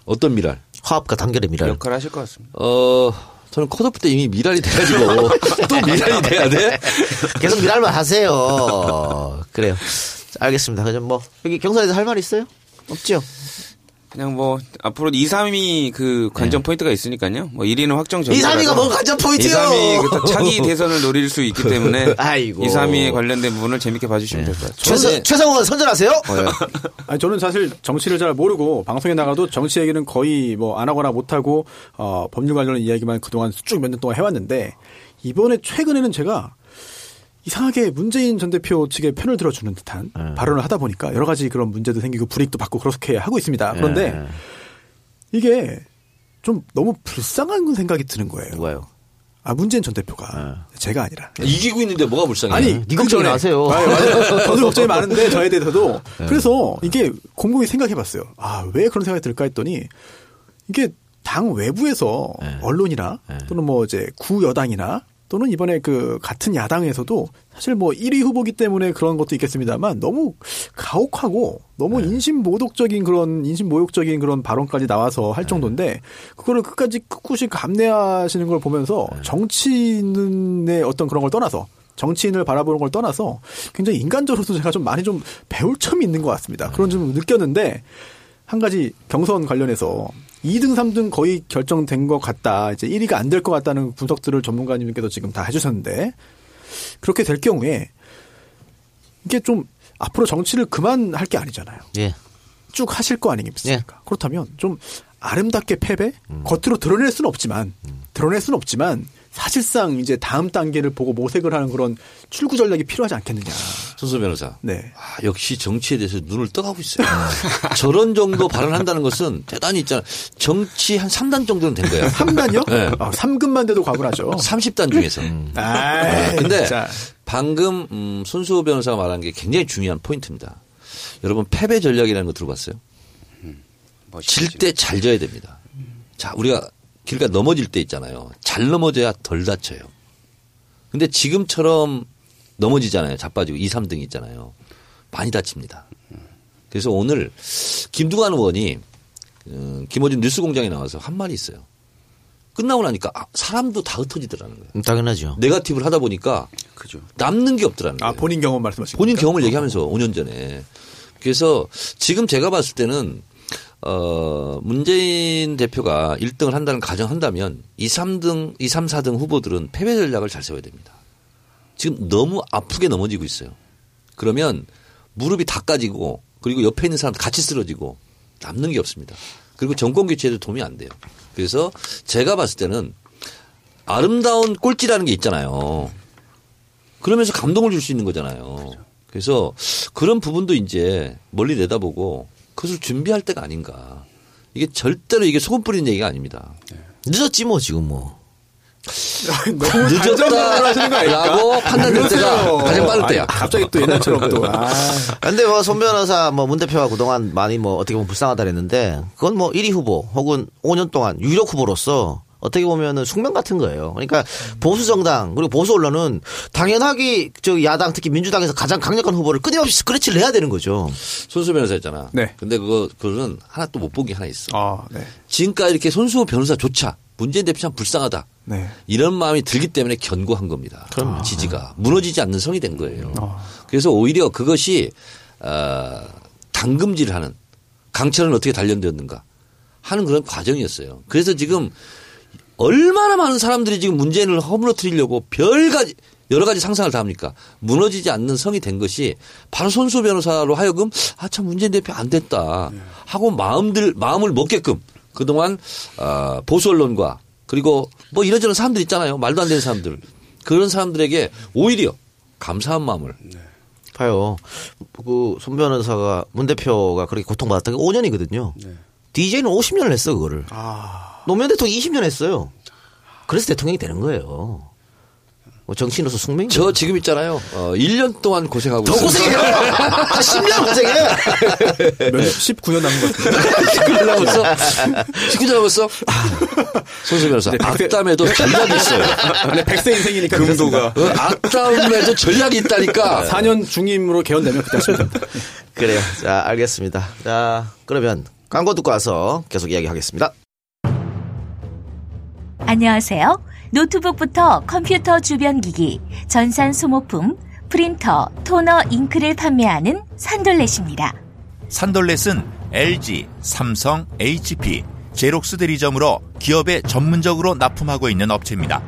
어떤 미랄? 화합과 단결의 미랄. 역할을 하실 것 같습니다. 어 저는 컷오프 때 이미 미랄이 돼가지고 또 미랄이 돼야 돼? 계속 미랄만 하세요. 그래요. 자, 알겠습니다. 그럼 뭐 여기 경선에서 할 말 있어요? 없죠? 그냥 뭐 앞으로 2, 3위 그 관전 포인트가 있으니까요. 뭐 1위는 확정 2, 3위가 뭐 관전 포인트요? 2, 3위 그 차기 대선을 노릴 수 있기 때문에 아이고. 2, 3위에 관련된 부분을 재밌게 봐주시면 될것 같아요. 최성, 저는- 최성원 선전하세요? 아니 저는 사실 정치를 잘 모르고 방송에 나가도 정치 얘기는 거의 뭐 안 하거나 못 하고 어, 법률 관련 이야기만 그동안 쭉 몇 년 동안 해왔는데 이번에 최근에는 제가 이상하게 문재인 전 대표 측의 편을 들어주는 듯한 발언을 하다 보니까 여러 가지 그런 문제도 생기고 불이익도 받고 그렇게 하고 있습니다. 그런데 이게 좀 너무 불쌍한 생각이 드는 거예요. 뭐예요? 아 문재인 전 대표가 제가 아니라 이기고 있는데 뭐가 불쌍해? 아니 네 걱정이나 하세요. 아니, 맞아요. 저도 걱정이 많은데 저에 대해서도 그래서 이게 곰곰이 생각해봤어요. 아 왜 그런 생각이 들까 했더니 이게 당 외부에서 언론이나 또는 뭐 이제 구 여당이나 또는 이번에 그 같은 야당에서도 사실 뭐 1위 후보기 때문에 그런 것도 있겠습니다만 너무 가혹하고 너무 인신 모독적인 그런 인신 모욕적인 그런 발언까지 나와서 할 정도인데 그거를 끝까지 끝끝이 감내하시는 걸 보면서 정치인의 어떤 그런 걸 떠나서 정치인을 바라보는 걸 떠나서 굉장히 인간적으로도 제가 좀 많이 좀 배울 점이 있는 것 같습니다. 그런 좀 느꼈는데 한 가지 경선 관련해서 2등, 3등 거의 결정된 것 같다. 이제 1위가 안 될 것 같다는 분석들을 전문가님께서 지금 다 해주셨는데 그렇게 될 경우에 이게 좀 앞으로 정치를 그만 할 게 아니잖아요. 예. 쭉 하실 거 아니겠습니까? 그렇다면 좀 아름답게 패배? 겉으로 드러낼 수는 없지만 드러낼 수는 없지만 사실상 이제 다음 단계를 보고 모색을 하는 그런 출구 전략이 필요하지 않겠느냐. 손수 변호사. 네. 아, 역시 정치에 대해서 눈을 떠가고 있어요. 저런 정도 발언한다는 것은 대단히 있잖아. 정치 한 3단 정도는 된 거야. 3단이요? 네. 아, 3급만 돼도 과분하죠. 30단 중에서. 아, 근데 진짜. 방금 음, 손수호 변호사가 말한 게 굉장히 중요한 포인트입니다. 여러분 패배 전략이라는 거 들어봤어요? 질때 잘 져야 됩니다. 자, 우리가 길가 넘어질 때 있잖아요. 잘 넘어져야 덜 다쳐요. 근데 지금처럼 넘어지잖아요. 자빠지고 2, 3등 있잖아요. 많이 다칩니다. 그래서 오늘 김두관 의원이 음, 김어준 뉴스공장에 나와서 한 말이 있어요. 끝나고 나니까 아, 사람도 다 흩어지더라는 거예요. 음, 당연하죠. 네가티브를 하다 보니까 그죠. 남는 게 없더라는 거예요. 아, 본인 경험 말씀하시는 본인? 경험을 얘기하면서 5년 전에. 그래서 지금 제가 봤을 때는 어 문재인 대표가 1등을 한다는 가정한다면 2, 3등, 2, 3, 4등 후보들은 패배 전략을 잘 세워야 됩니다. 지금 너무 아프게 넘어지고 있어요. 그러면 무릎이 다 까지고 그리고 옆에 있는 사람도 같이 쓰러지고 남는 게 없습니다. 그리고 정권 교체에도 도움이 안 돼요. 그래서 제가 봤을 때는 아름다운 꼴찌라는 게 있잖아요. 그러면서 감동을 줄 수 있는 거잖아요. 그래서 그런 부분도 이제 멀리 내다보고 그것을 준비할 때가 아닌가. 이게 절대로 이게 소금 뿌리는 얘기가 아닙니다. 늦었지 뭐 지금 뭐. 늦었다라고 판단될 때가. 가장 빠를 때야. 아니, 갑자기 또 옛날처럼 또. 아. 근데 뭐 손 변호사 뭐 문 대표가 그동안 많이 뭐 어떻게 보면 불쌍하다 그랬는데 그건 뭐 1위 후보 혹은 5년 동안 유력 후보로서 어떻게 보면은 숙명 같은 거예요. 그러니까 보수 정당 그리고 보수 언론은 당연하게 저 야당 특히 민주당에서 가장 강력한 후보를 끊임없이 스크래치를 해야 되는 거죠. 손수 변호사 했잖아. 네. 근데 그거 그거는 하나 또 못 본 게 하나 있어. 아, 네. 지금까지 이렇게 손수호 변호사조차 문재인 대표 참 불쌍하다. 네. 이런 마음이 들기 때문에 견고한 겁니다. 지지가 무너지지 않는 성이 된 거예요. 그래서 오히려 그것이 어, 당금질하는 강철은 어떻게 단련되었는가 하는 그런 과정이었어요. 그래서 지금 얼마나 많은 사람들이 지금 문재인을 허물어뜨리려고 별 가지 여러 가지 상상을 다 합니까? 무너지지 않는 성이 된 것이 바로 손수 변호사로 하여금 아 참 문재인 대표 안 됐다 하고 마음들 마음을 먹게끔 그동안 어, 보수 언론과 그리고 뭐 이런저런 사람들 있잖아요. 말도 안 되는 사람들. 그런 사람들에게 오히려 감사한 마음을 봐요. 그손 변호사가 문 대표가 그렇게 고통받았던 게 5년이거든요. DJ는 50년을 했어 그거를. 노무현 대통령 20년 했어요. 그래서 대통령이 되는 거예요. 뭐 정치인으로서 숙명이. 저 지금 있잖아요. 어, 1년 동안 고생하고 더 있어요. 고생해요. 한 10년 고생해. 몇, 19년 남은 것 같은데. 19년 남았어? 19년 남았어? 손수 변호사. 네, 백세- 악담에도 전략이 있어요. 네, 100세 인생이니까. 금도가. 어, 악담에도 전략이 있다니까. 4년 중임으로 개헌되면 그때 하시면 됩니다. 그래요. 자, 알겠습니다. 자, 그러면 광고 듣고 와서 계속 이야기하겠습니다. 안녕하세요. 노트북부터 컴퓨터 주변 기기, 전산 소모품, 프린터, 토너, 잉크를 판매하는 산돌렛입니다. 산돌렛은 LG, 삼성, HP, 제록스 대리점으로 기업에 전문적으로 납품하고 있는 업체입니다.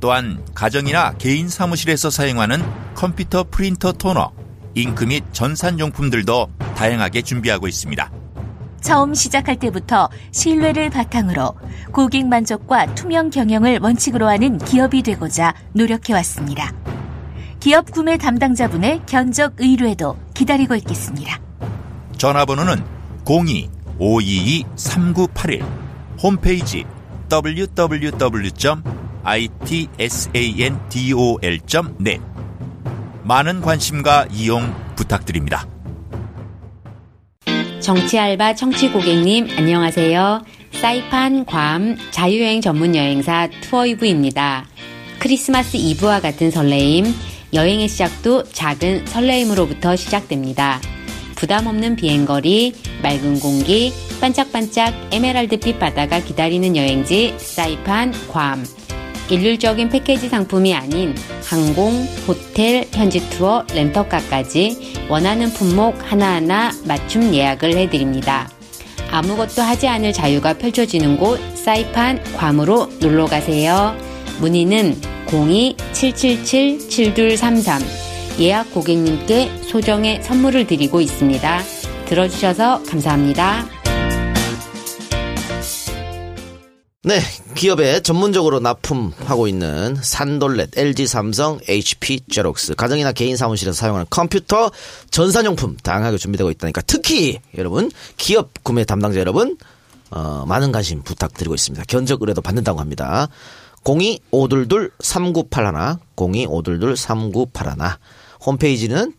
또한 가정이나 개인 사무실에서 사용하는 컴퓨터 프린터 토너, 잉크 및 전산용품들도 다양하게 준비하고 있습니다. 처음 시작할 때부터 신뢰를 바탕으로 고객 만족과 투명 경영을 원칙으로 하는 기업이 되고자 노력해왔습니다. 기업 구매 담당자분의 견적 의뢰도 기다리고 있겠습니다. 전화번호는 02-522-3981 홈페이지 www.itsandol.net 많은 관심과 이용 부탁드립니다. 정치 알바 청취 고객님 안녕하세요. 사이판 괌 자유여행 전문 여행사 투어이브입니다. 크리스마스 이브와 같은 설레임, 여행의 시작도 작은 설레임으로부터 시작됩니다. 부담 없는 비행거리, 맑은 공기, 반짝반짝 에메랄드빛 바다가 기다리는 여행지 사이판 괌. 일률적인 패키지 상품이 아닌 항공, 호텔, 현지 투어, 렌터카까지 원하는 품목 하나하나 맞춤 예약을 해드립니다. 아무것도 하지 않을 자유가 펼쳐지는 곳 사이판 괌으로 놀러 가세요. 문의는 02-777-7233 예약 고객님께 소정의 선물을 드리고 있습니다. 들어주셔서 감사합니다. 네, 기업에 전문적으로 납품하고 있는 산돌렛, LG 삼성, HP 제록스, 가정이나 개인 사무실에서 사용하는 컴퓨터, 전산용품 다양하게 준비되고 있다니까 특히 여러분 기업 구매 담당자 여러분 어, 많은 관심 부탁드리고 있습니다. 견적 의뢰도 받는다고 합니다. 02-522-3981, 02-522-3981. 홈페이지는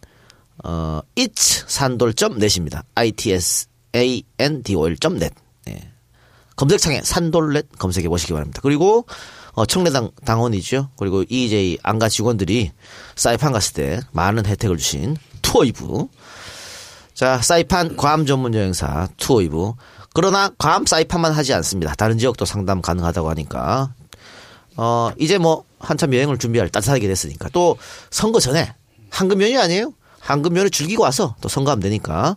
어, itsandol.net입니다. itsandol.net. 네. 검색창에 산돌렛 검색해 보시기 바랍니다. 그리고 어, 청래당 당원이죠. 그리고 EJ 안가 직원들이 사이판 갔을 때 많은 혜택을 주신 투어이브. 자, 사이판 괌 전문 여행사 투어이브. 그러나 괌 사이판만 하지 않습니다. 다른 지역도 상담 가능하다고 하니까 어, 이제 뭐 한참 여행을 준비할 따뜻하게 됐으니까 또 선거 전에 황금 연휴 아니에요? 황금 연휴 즐기고 와서 또 선거하면 되니까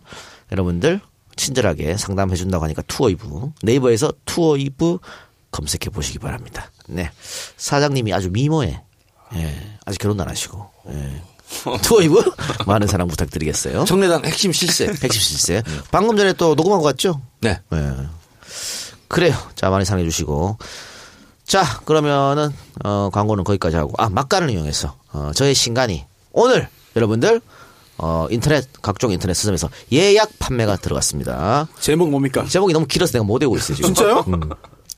여러분들 친절하게 상담해 준다고 하니까 투어이브 네이버에서 투어이브 검색해 보시기 바랍니다. 네. 사장님이 아주 미모에 예. 아직 결혼도 안 하시고 예. 투어이브 많은 사랑 부탁드리겠어요. 청래당 핵심 실세. 핵심 실세. 방금 전에 또 녹음한 것 같죠? 네. 네. 그래요. 자, 많이 사랑해 주시고. 자, 그러면은, 어, 광고는 거기까지 하고, 아, 막간을 이용해서, 어, 저의 신간이 오늘 여러분들, 어, 인터넷, 각종 인터넷 서점에서 예약 판매가 들어갔습니다. 제목 뭡니까? 제목이 너무 길어서 내가 못 외우고 있어요, 지금. 진짜요? 음.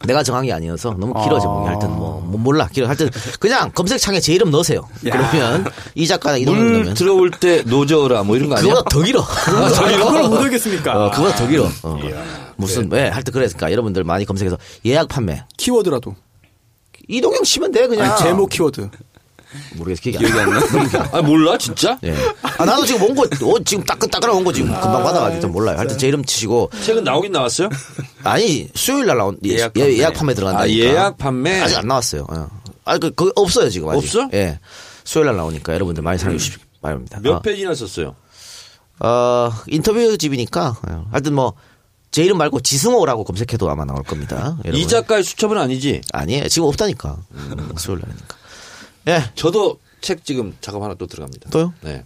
내가 정한 게 아니어서 너무 길어, 제목이. 하여튼 뭐, 뭐 몰라. 길어. 하여튼 그냥 검색창에 제 이름 넣으세요. 그러면 이 작가나 이 동네 물 넣으면. 들어올 때 노져라 뭐 이런 거 아니야? 그거보다 더 길어. 그걸 못 알겠습니까? 어, 그거보다 더 길어. 어. 무슨, 왜, 하여튼 그러니까 여러분들 많이 검색해서 예약 판매. 키워드라도. 이동형 치면 돼, 그냥. 아니, 제목 키워드. 모르겠어. 기억이 안 나. 아 몰라 진짜? 예. 아, 나도 지금 온 거, 어, 지금 따끈따끈한 온 거 지금 금방 받아가지고 좀 몰라요. 하여튼 제 이름 치시고. 최근 나오긴 나왔어요? 아니, 수요일 날 나온, 예, 예약 예, 판매. 예약 판매 들어간다. 아 예약 판매. 아직 안 나왔어요. 어. 아, 그, 그, 없어요, 지금. 아직. 없어? 예. 수요일 날 나오니까 여러분들 많이 사랑해 주시기 바랍니다. 몇 어. 페이지나 썼어요? 어, 인터뷰 집이니까. 어, 하여튼 뭐, 제 이름 말고 지승호라고 검색해도 아마 나올 겁니다. 여러분. 이 작가의 수첩은 아니지? 아니에요. 지금 없다니까. 음, 수요일 날이니까. 예. 저도 책 지금 작업 하나 또 들어갑니다. 또요? 네.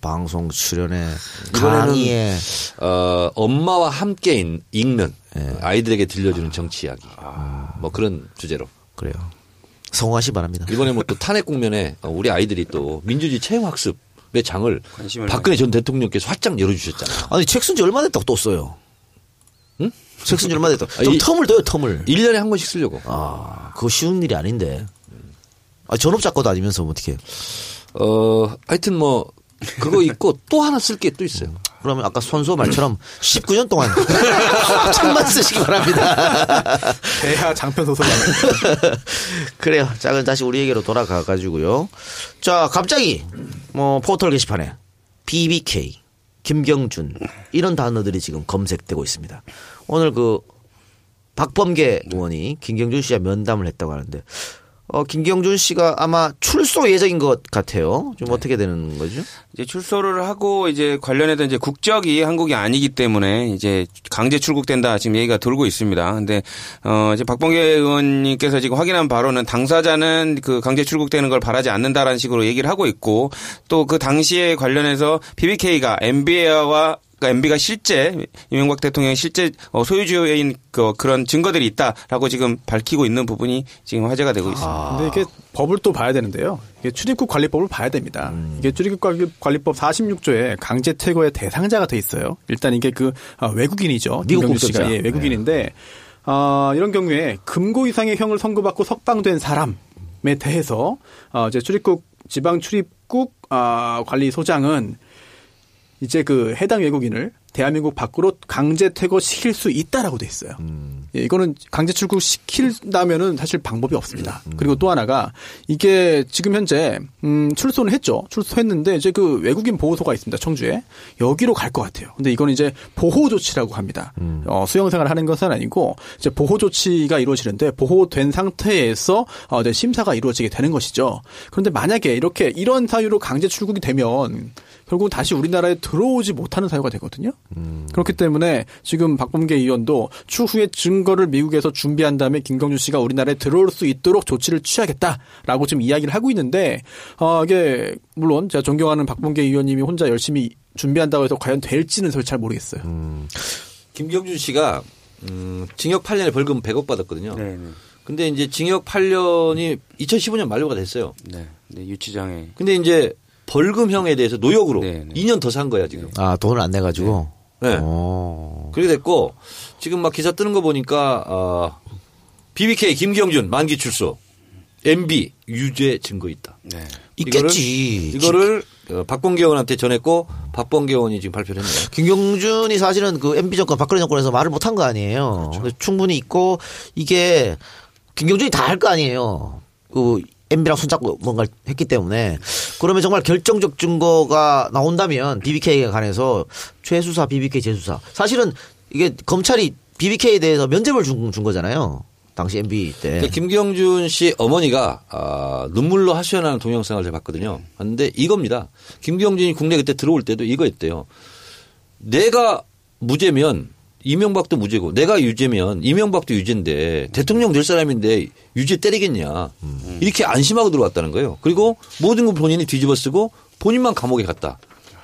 방송 출연에, 강의에. 어, 엄마와 함께 읽- 읽는 예. 아이들에게 들려주는 정치 이야기. 아. 뭐 그런 주제로. 그래요. 성공하시 바랍니다. 이번에 뭐 또 탄핵 국면에 어, 우리 아이들이 또 민주주의 체험 학습의 장을 박근혜 전 대통령께서 활짝 열어주셨잖아요. 아니 책 쓴 지 얼마 됐다고 또 써요? 지 얼마 됐다고? 아, 좀 이- 텀을 둬요 텀을. 1년에 한 권씩 쓰려고. 아 그거 쉬운 일이 아닌데. 아 전업 작가도 아니면서 뭐 어떻게? 어, 하여튼 뭐 그거 있고 또 하나 쓸 게 또 있어요. 그러면 아까 손수 말처럼 19년 동안 책만 쓰시기 바랍니다. 대하 장편 소설. 그래요. 자, 그럼 다시 우리에게로 돌아가 가지고요. 자, 갑자기 뭐 포털 게시판에 BBK, 김경준 이런 단어들이 지금 검색되고 있습니다. 오늘 그 박범계 의원이 김경준 씨와 면담을 했다고 하는데 어, 김경준 씨가 아마 출소 예정인 것 같아요. 좀 어떻게 되는 거죠? 이제 출소를 하고 이제 관련해서 이제 국적이 한국이 아니기 때문에 이제 강제 출국된다 지금 얘기가 돌고 있습니다. 근데 어 이제 박범계 의원님께서 지금 확인한 바로는 당사자는 그 강제 출국되는 걸 바라지 않는다라는 식으로 얘기를 하고 있고 또 그 당시에 관련해서 BBK가 MBA와 그러니까 MB가 실제 이명박 대통령의 실제 어, 소유주인 그 그런 증거들이 있다라고 지금 밝히고 있는 부분이 지금 화제가 되고 있습니다. 근데 이게 법을 또 봐야 되는데요. 이게 출입국 관리법을 봐야 됩니다. 이게 출입국 관리- 관리법 46조에 강제 퇴거의 대상자가 돼 있어요. 일단 이게 그 아, 외국인이죠. 미국. 국적자. 예, 외국인인데 아, 이런 경우에 금고 이상의 형을 선고받고 석방된 사람에 대해서 어, 이제 출입국 지방 출입국 아, 관리소장은 이제 그 해당 외국인을 대한민국 밖으로 강제 퇴거시킬 수 있다라고 돼 있어요. 예, 이거는 강제 출국 시킨다면은 사실 방법이 없습니다. 그리고 또 하나가 이게 지금 현재 음, 출소는 했죠. 출소했는데 이제 그 외국인 보호소가 있습니다. 청주에 여기로 갈 것 같아요. 근데 이건 이제 보호 조치라고 합니다. 어, 수영 생활을 하는 것은 아니고 이제 보호 조치가 이루어지는데 보호된 상태에서 어, 이제 심사가 이루어지게 되는 것이죠. 그런데 만약에 이렇게 이런 사유로 강제 출국이 되면 결국 은 다시 우리나라에 들어오지 못하는 사유가 되거든요. 그렇기 때문에 지금 박범계 의원도 추후에 증거를 미국에서 준비한 다음에 김경준 씨가 우리나라에 들어올 수 있도록 조치를 취하겠다라고 지금 이야기를 하고 있는데 어, 이게 물론 제가 존경하는 박범계 의원님이 혼자 열심히 준비한다고 해서 과연 될지는 잘 모르겠어요. 김경준 씨가 음, 징역 8년에 벌금 100억 받았거든요. 네, 네. 근데 이제 징역 8년이 2015년 만료가 됐어요. 네. 네, 유치장에 근데 이제 벌금형에 대해서 노역으로 네, 네. 2년 더 산 거야 지금. 아 돈을 안 내가지고. 네. 어. 그렇게 됐고 지금 막 기사 뜨는 거 보니까 어, BBK 김경준 만기 출소, MB 유죄 증거 있다. 네. 있겠지. 이거를, 이거를 어, 박범계 의원한테 전했고 박범계 의원이 지금 발표를 했네요. 김경준이 사실은 그 MB 정권 박근혜 정권에서 말을 못한 거 아니에요. 그래서 충분히 있고 이게 김경준이 다 할 거 아니에요. 그 MB랑 손잡고 뭔가를 했기 때문에 그러면 정말 결정적 증거가 나온다면 BBK에 관해서 최수사, BBK 재수사 사실은 이게 검찰이 BBK에 대해서 면접을 준, 준 거잖아요. 당시 MB 때. 근데 김경준 씨 어머니가 아, 눈물로 하소연하는 동영상을 제가 봤거든요. 근데 이겁니다. 김경준이 국내 그때 들어올 때도 이거였대요. 내가 무죄면 이명박도 무죄고 내가 유죄면 이명박도 유죄인데 대통령 될 사람인데 유죄 때리겠냐 이렇게 안심하고 들어왔다는 거예요. 그리고 모든 걸 본인이 뒤집어 쓰고 본인만 감옥에 갔다.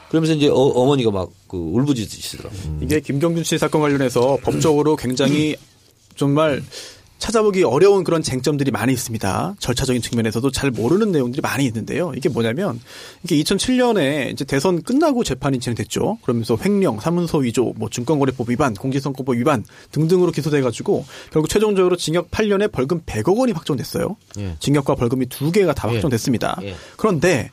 그러면서 이제 어머니가 막 그 울부짖으시더라고요. 이게 김경준 씨 사건 관련해서 법적으로 굉장히 정말 찾아보기 어려운 그런 쟁점들이 많이 있습니다. 절차적인 측면에서도 잘 모르는 내용들이 많이 있는데요. 이게 뭐냐면 이게 2007년에 이제 대선 끝나고 재판이 진행됐죠. 그러면서 횡령, 사문서 위조, 뭐 증권거래법 위반, 공직선거법 위반 등등으로 기소돼 가지고 결국 최종적으로 징역 8년에 벌금 100억 원이 확정됐어요. 예. 징역과 벌금이 두 개가 다 예. 확정됐습니다. 예. 그런데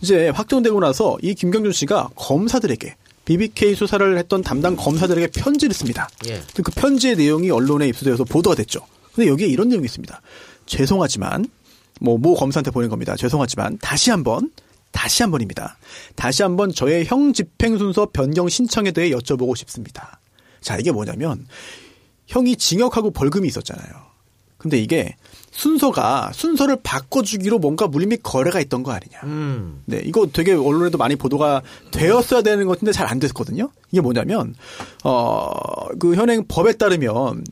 이제 확정되고 나서 이 김경준 씨가 검사들에게 BBK 수사를 했던 담당 검사들에게 편지를 씁니다. 예. 그 편지의 내용이 언론에 입수되어서 보도가 됐죠. 근데 여기에 이런 내용이 있습니다. 죄송하지만 뭐 모 검사한테 보낸 겁니다. 죄송하지만 다시 한번 다시 한번입니다. 다시 한번 저의 형 집행 순서 변경 신청에 대해 여쭤보고 싶습니다. 자, 이게 뭐냐면 형이 징역하고 벌금이 있었잖아요. 근데 이게 순서가 순서를 바꿔주기로 뭔가 물밑 거래가 있던 거 아니냐. 음. 네, 이거 되게 언론에도 많이 보도가 되었어야 되는 것 같은데 잘 안 됐거든요. 이게 뭐냐면 어그 현행 법에 따르면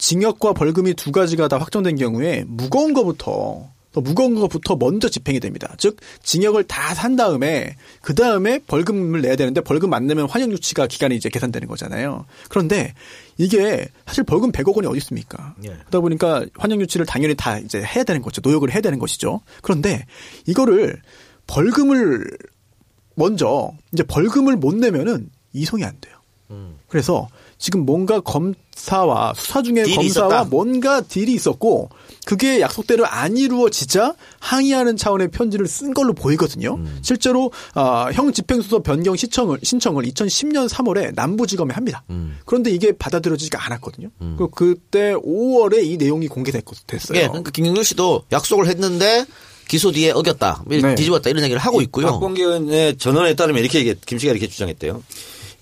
징역과 벌금이 두 가지가 다 확정된 경우에 무거운 거부터 더 무거운 것부터 먼저 집행이 됩니다. 즉 징역을 다 산 다음에 그 다음에 벌금을 내야 되는데 벌금 안 내면 환영 유치가 기간이 이제 계산되는 거잖아요. 그런데 이게 사실 벌금 100억 원이 어디 있습니까? 예. 그러다 보니까 환영 유치를 당연히 다 이제 해야 되는 거죠. 노역을 해야 되는 것이죠. 그런데 이거를 벌금을 먼저 이제 벌금을 못 내면은 이송이 안 돼요. 그래서 지금 뭔가 검사와 수사 중에 검사와 있었다. 뭔가 딜이 있었고 그게 약속대로 안 이루어지자 항의하는 차원의 편지를 쓴 걸로 보이거든요. 음. 실제로 아, 형 집행수서 변경 신청을 신청을 2010년 3월에 남부지검에 합니다. 음. 그런데 이게 받아들여지지가 않았거든요. 그 그때 5월에 이 내용이 공개됐어요. 예, 그러니까 김경준 씨도 약속을 했는데 기소 뒤에 어겼다, 네. 뒤집었다 이런 얘기를 하고 있고요. 박범계 의원의 전언에 따르면 이렇게 얘기, 김 씨가 이렇게 주장했대요.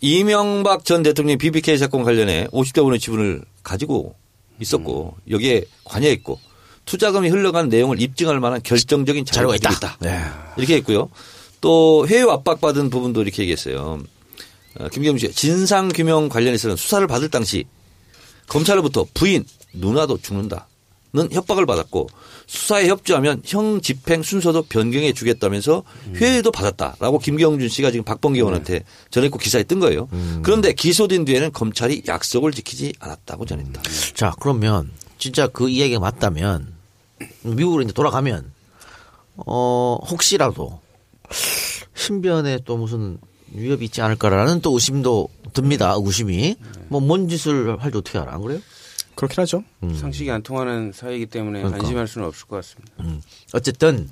이명박 전 대통령이 BBK 사건 관련해 50대 원의 지분을 가지고 있었고 여기에 관여했고 투자금이 흘러간 내용을 입증할 만한 결정적인 자료가 있다. 있다. 네. 이렇게 했고요. 또 해외 압박받은 부분도 이렇게 얘기했어요. 어, 김경준 씨 진상 규명 관련해서는 수사를 받을 당시 검찰로부터 부인 누나도 죽는다 는 협박을 받았고 수사에 협조하면 형 집행 순서도 변경해 주겠다면서 회의도 받았다라고 김경준 씨가 지금 박범계 의원한테 전했고 기사에 뜬 거예요. 그런데 기소된 뒤에는 검찰이 약속을 지키지 않았다고 전했다. 자, 그러면 진짜 그 이야기가 맞다면 미국으로 이제 돌아가면 어 혹시라도 신변에 또 무슨 위협이 있지 않을까라는 또 의심도 듭니다. 의심이 뭐 뭔 짓을 할지 어떻게 알아? 안 그래요? 그렇긴 하죠. 상식이 안 통하는 사이이기 때문에 그러니까. 안심할 수는 없을 것 같습니다. 음. 어쨌든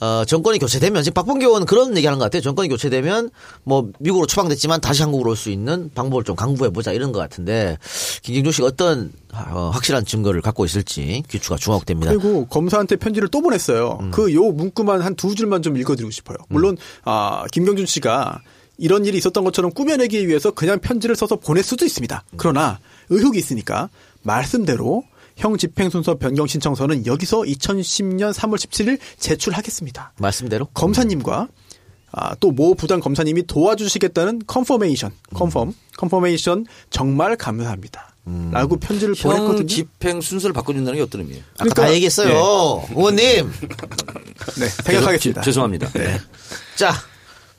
어, 정권이 교체되면 지금 박봉계 의원은 그런 얘기하는 것 같아요. 정권이 교체되면 뭐 미국으로 추방됐지만 다시 한국으로 올 수 있는 방법을 좀 강구해 보자 이런 것 같은데 김경준 씨가 어떤 어, 확실한 증거를 갖고 있을지 귀추가 주목됩니다. 그리고 검사한테 편지를 또 보냈어요. 음. 그요 문구만 한 두 줄만 좀 읽어드리고 싶어요. 물론 아, 김경준 씨가 이런 일이 있었던 것처럼 꾸며내기 위해서 그냥 편지를 써서 보낼 수도 있습니다. 그러나 의혹이 있으니까 말씀대로 형 집행 순서 변경 신청서는 여기서 2010년 3월 17일 제출하겠습니다. 말씀대로 검사님과 아, 또 모 부장 검사님이 도와주시겠다는 confirmation, confirm, confirmation 정말 감사합니다. 라고 편지를 형 보냈거든요. 집행 순서를 바꿔준다는 게 어떤 의미예요? 아까 다 그러니까- 얘기했어요. 의원님. 네, 생각하겠습니다. 죄- 죄송합니다. 자,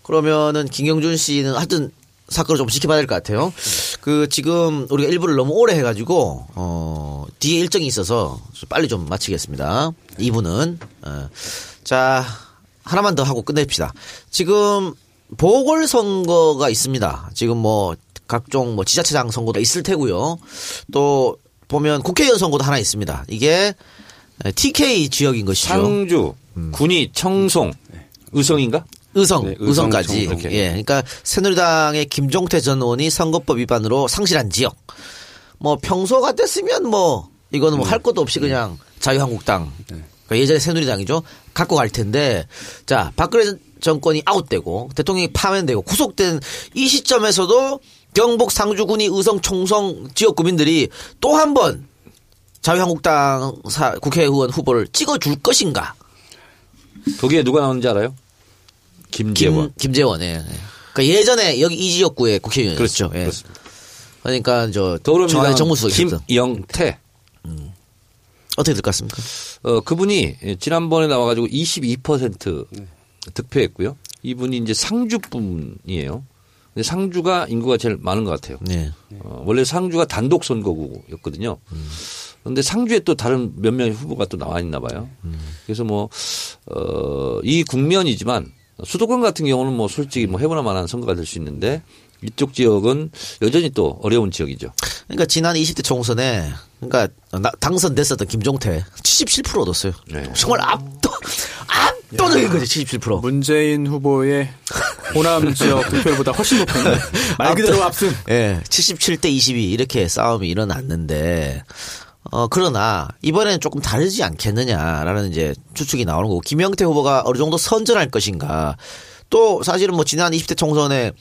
그러면은 김경준 씨는 하여튼 사건을 좀 지켜봐야 될 것 같아요. 그 지금 우리가 일부를 너무 오래 해가지고 어 뒤에 일정이 있어서 빨리 좀 마치겠습니다. 2부는 어. 자 하나만 더 하고 끝냅시다. 지금 보궐선거가 있습니다. 지금 뭐 각종 뭐 지자체장 선거도 있을 테고요. 또 보면 국회의원 선거도 하나 있습니다. 이게 TK 지역인 것이죠. 상주, 군위, 청송, 의성인가? 의성, 네, 의성. 청- 이렇게. 예, 그러니까 새누리당의 김종태 전 의원이 선거법 위반으로 상실한 지역. 뭐 평소 같았으면 뭐 이거는 뭐 할 것도 없이 그냥 자유한국당. 그러니까 예전에 새누리당이죠. 갖고 갈 텐데 자 박근혜 정권이 아웃되고 대통령이 파면되고 구속된 이 시점에서도 경북 상주군이 의성 총성 지역 구민들이 또 한 번 자유한국당 사- 국회의원 후보를 찍어줄 것인가? 거기에 누가 나오는지 알아요? 김재원. 김, 김재원, 예. 그러니까 예전에 여기 이 지역구의 국회의원이었죠. 예. 그렇습니다. 그러니까 저 더불어민주당 정무수석이었던 김영태. 어떻게 될 것 같습니까? 어, 그분이 지난번에 나와가지고 22% 득표했고요. 이분이 이제 상주 분이에요. 근데 상주가 인구가 제일 많은 것 같아요. 네. 어, 원래 상주가 단독 선거구였거든요. 그런데 상주에 또 다른 몇 명의 후보가 또 나와 있나 봐요. 그래서 뭐, 어, 이 국면이지만 수도권 같은 경우는 뭐 솔직히 뭐 해보나 만한 선거가 될 수 있는데 이쪽 지역은 여전히 또 어려운 지역이죠. 그러니까 지난 20대 총선에 그러니까 나- 당선됐었던 김종태 77% 얻었어요. 네. 정말 압도 압도적인 거지 77%. 문재인 후보의 호남 지역 득표율보다 훨씬 높은 말 그대로 압승. 예, 77대 22 이렇게 싸움이 일어났는데 어 그러나 이번에는 조금 다르지 않겠느냐라는 이제 추측이 나오는 거고 김영태 후보가 어느 정도 선전할 것인가 또 사실은 뭐 지난 20대 총선에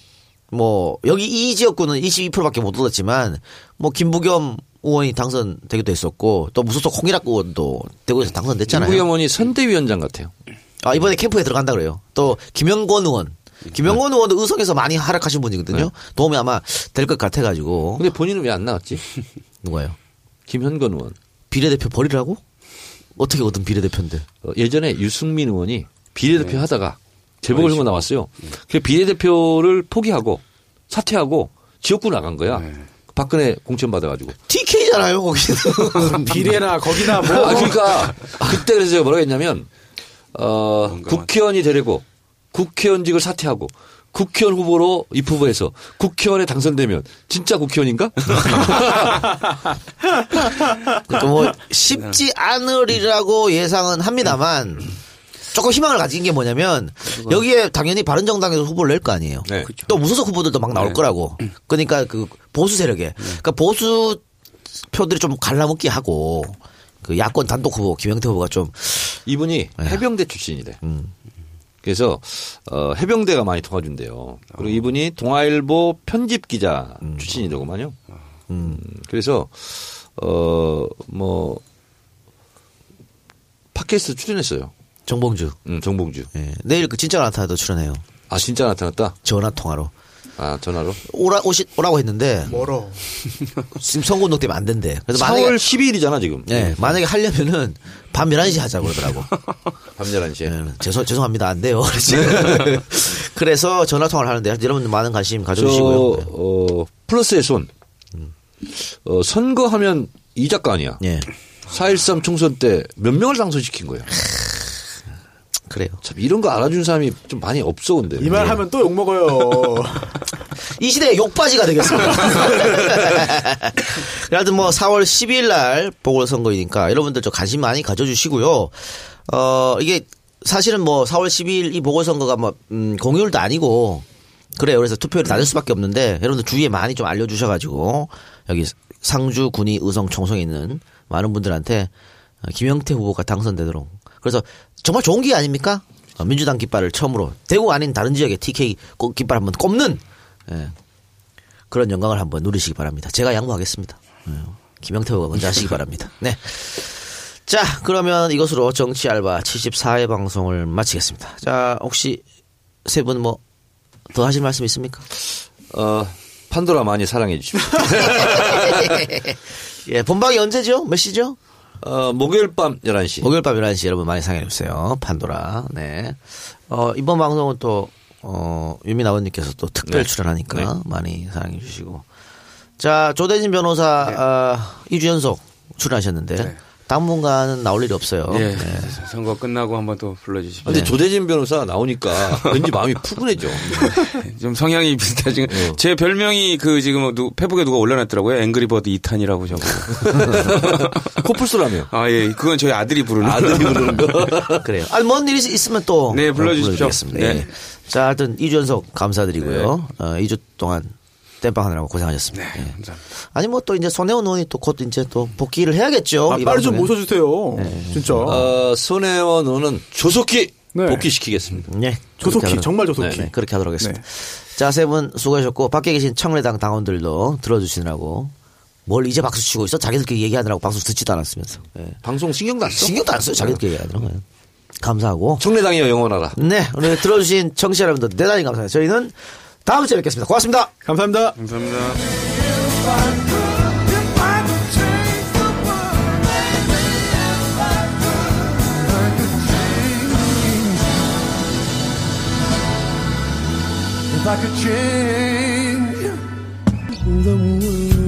뭐 여기 이 지역구는 22%밖에 못 얻었지만 뭐 김부겸 의원이 당선되기도 했었고 또 무소속 홍일학 의원도 대구에서 당선됐잖아요. 김부겸 의원이 선대위원장 같아요. 아, 이번에 캠프에 들어간다 그래요. 또 김영권 의원. 김영권 의원도 의성에서 많이 하락하신 분이거든요. 도움이 아마 될 것 같아가지고 근데 본인은 왜 안 나왔지? 누가요? 김현건 의원. 비례대표 버리라고? 어떻게 얻은 비례대표인데? 어, 예전에 유승민 의원이 비례대표 하다가 재보궐선거 나왔어요. 그 비례대표를 포기하고 사퇴하고 지역구 나간 거야. 박근혜 공천 받아가지고. TK잖아요, 거기는. 비례나 거기나 뭐 아, 그러니까 그때 그래서 제가 뭐라고 했냐면 어, 국회의원이 되려고 국회의원직을 사퇴하고 국회의원 후보로 입후보해서 국회의원에 당선되면 진짜 국회의원인가? 그러니까 뭐 쉽지 않으리라고 예상은 합니다만 조금 희망을 가진 게 뭐냐면 여기에 당연히 바른정당에서 후보를 낼 거 아니에요. 네. 또 무소속 후보들도 막 나올 거라고. 그러니까 그 보수 세력에 그러니까 보수 표들이 좀 갈라먹기 하고 그 야권 단독 후보 김영태 후보가 좀 이분이 해병대 출신이래. 그래서 어, 해병대가 많이 도와준대요. 그리고 이분이 동아일보 편집 기자 출신이더구만요. 음, 그래서 어뭐 팟캐스트 출연했어요. 정봉주. 음, 정봉주. 예. 내일 그 진짜 나타나도 출연해요. 아 진짜 나타났다. 전화 통화로. 아 전화로. 오라 오시 오라고 했는데 멀어. 지금 선거 운동 때문에 안 된대. 그래서 4월 만약에 12일이잖아 지금. 예, 만약에 하려면은 밤 11시 하자 고 그러더라고. 밤 11시에. 예, 죄송, 죄송합니다. 안 돼요. 그랬지. 그래서 전화 통화를 하는데 여러분들 많은 관심 저 가져주시고요. 어, 플러스의 손. 어, 선거하면 이 작가 아니야. 예. 4.13 총선 때 몇 명을 당선시킨 거예요. 그래요. 참 이런 거 알아준 사람이 좀 많이 없어 근데. 이 말 하면 또 욕 먹어요. 이 시대의 욕바지가 되겠습니다. 하여튼 뭐 4월 10일 날 보궐선거이니까 여러분들 좀 관심 많이 가져주시고요. 어, 이게 사실은 뭐 4월 12일 이 보궐선거가 뭐, 음, 공휴일도 아니고 그래요. 그래서 투표율이 낮을 수밖에 없는데 여러분들 주위에 많이 좀 알려주셔가지고 여기 상주 군위 의성 총성에 있는 많은 분들한테 김영태 후보가 당선되도록 그래서 정말 좋은 기회 아닙니까? 어, 민주당 깃발을 처음으로 대구 아닌 다른 지역에 TK 꼭 깃발 한번 꼽는 예. 그런 영광을 한번 누리시기 바랍니다. 제가 양보하겠습니다. 예. 김영태 후보가 먼저 하시기 바랍니다. 네. 자, 그러면 이것으로 정치 알바 74회 방송을 마치겠습니다. 자, 혹시 세 분 뭐 더 하실 말씀 있습니까? 어, 판도라 많이 사랑해 주십시오. 예, 본방이 언제죠? 몇 시죠? 어, 목요일 밤 11시. 목요일 밤 11시 여러분 많이 사랑해 주세요. 판도라. 네. 어, 이번 방송은 또, 어, 유민 아버님께서 또 특별 네. 출연하니까 네. 많이 사랑해 주시고. 자, 조대진 변호사, 아, 2주 연속 출연하셨는데, 네. 당분간은 나올 일이 없어요. 예. 네. 선거 끝나고 한번 또 불러주십시오. 근데 조대진 변호사 나오니까 왠지 마음이 푸근해져. 좀 성향이 비슷하지. 어. 제 별명이 그 지금 누, 페북에 누가 올려놨더라고요. 앵그리버드 2탄이라고 저거. 코뿔소라며. 아, 예. 그건 저희 아들이 부르는 아들이 부르는 거. 그래요. 아니, 뭔 일이 있으면 또. 네, 불러주십시오. 네. 예. 자, 하여튼 2주 연속 감사드리고요. 어, 2주 동안 땜빵 하느라고 고생하셨습니다. 예. 감사합니다. 아니, 뭐 또 이제 손혜원 의원이 또 곧 이제 또 복귀를 해야겠죠. 아, 이 빨리 좀. 모셔주세요. 진짜. 어, 손혜원 의원은 조속히 네. 복귀시키겠습니다. 네. 조속히, 하도록- 정말 조속히. 네, 네, 그렇게 하도록 하겠습니다. 자, 세 분 수고하셨고, 밖에 계신 청래당 당원들도 들어주시느라고, 뭘 이제 박수 치고 있어? 자기들끼리 얘기하느라고 박수 듣지도 않았으면서. 예. 방송 신경도 안 써. 신경도 안 써요. 자기들끼리 얘기하더라고요. 감사하고. 청래당이여 영원하라. 네, 오늘 들어주신 청취자 여러분들 대단히 감사합니다. 저희는 다음 주에 뵙겠습니다. 고맙습니다. 감사합니다. 감사합니다. If I could change the world.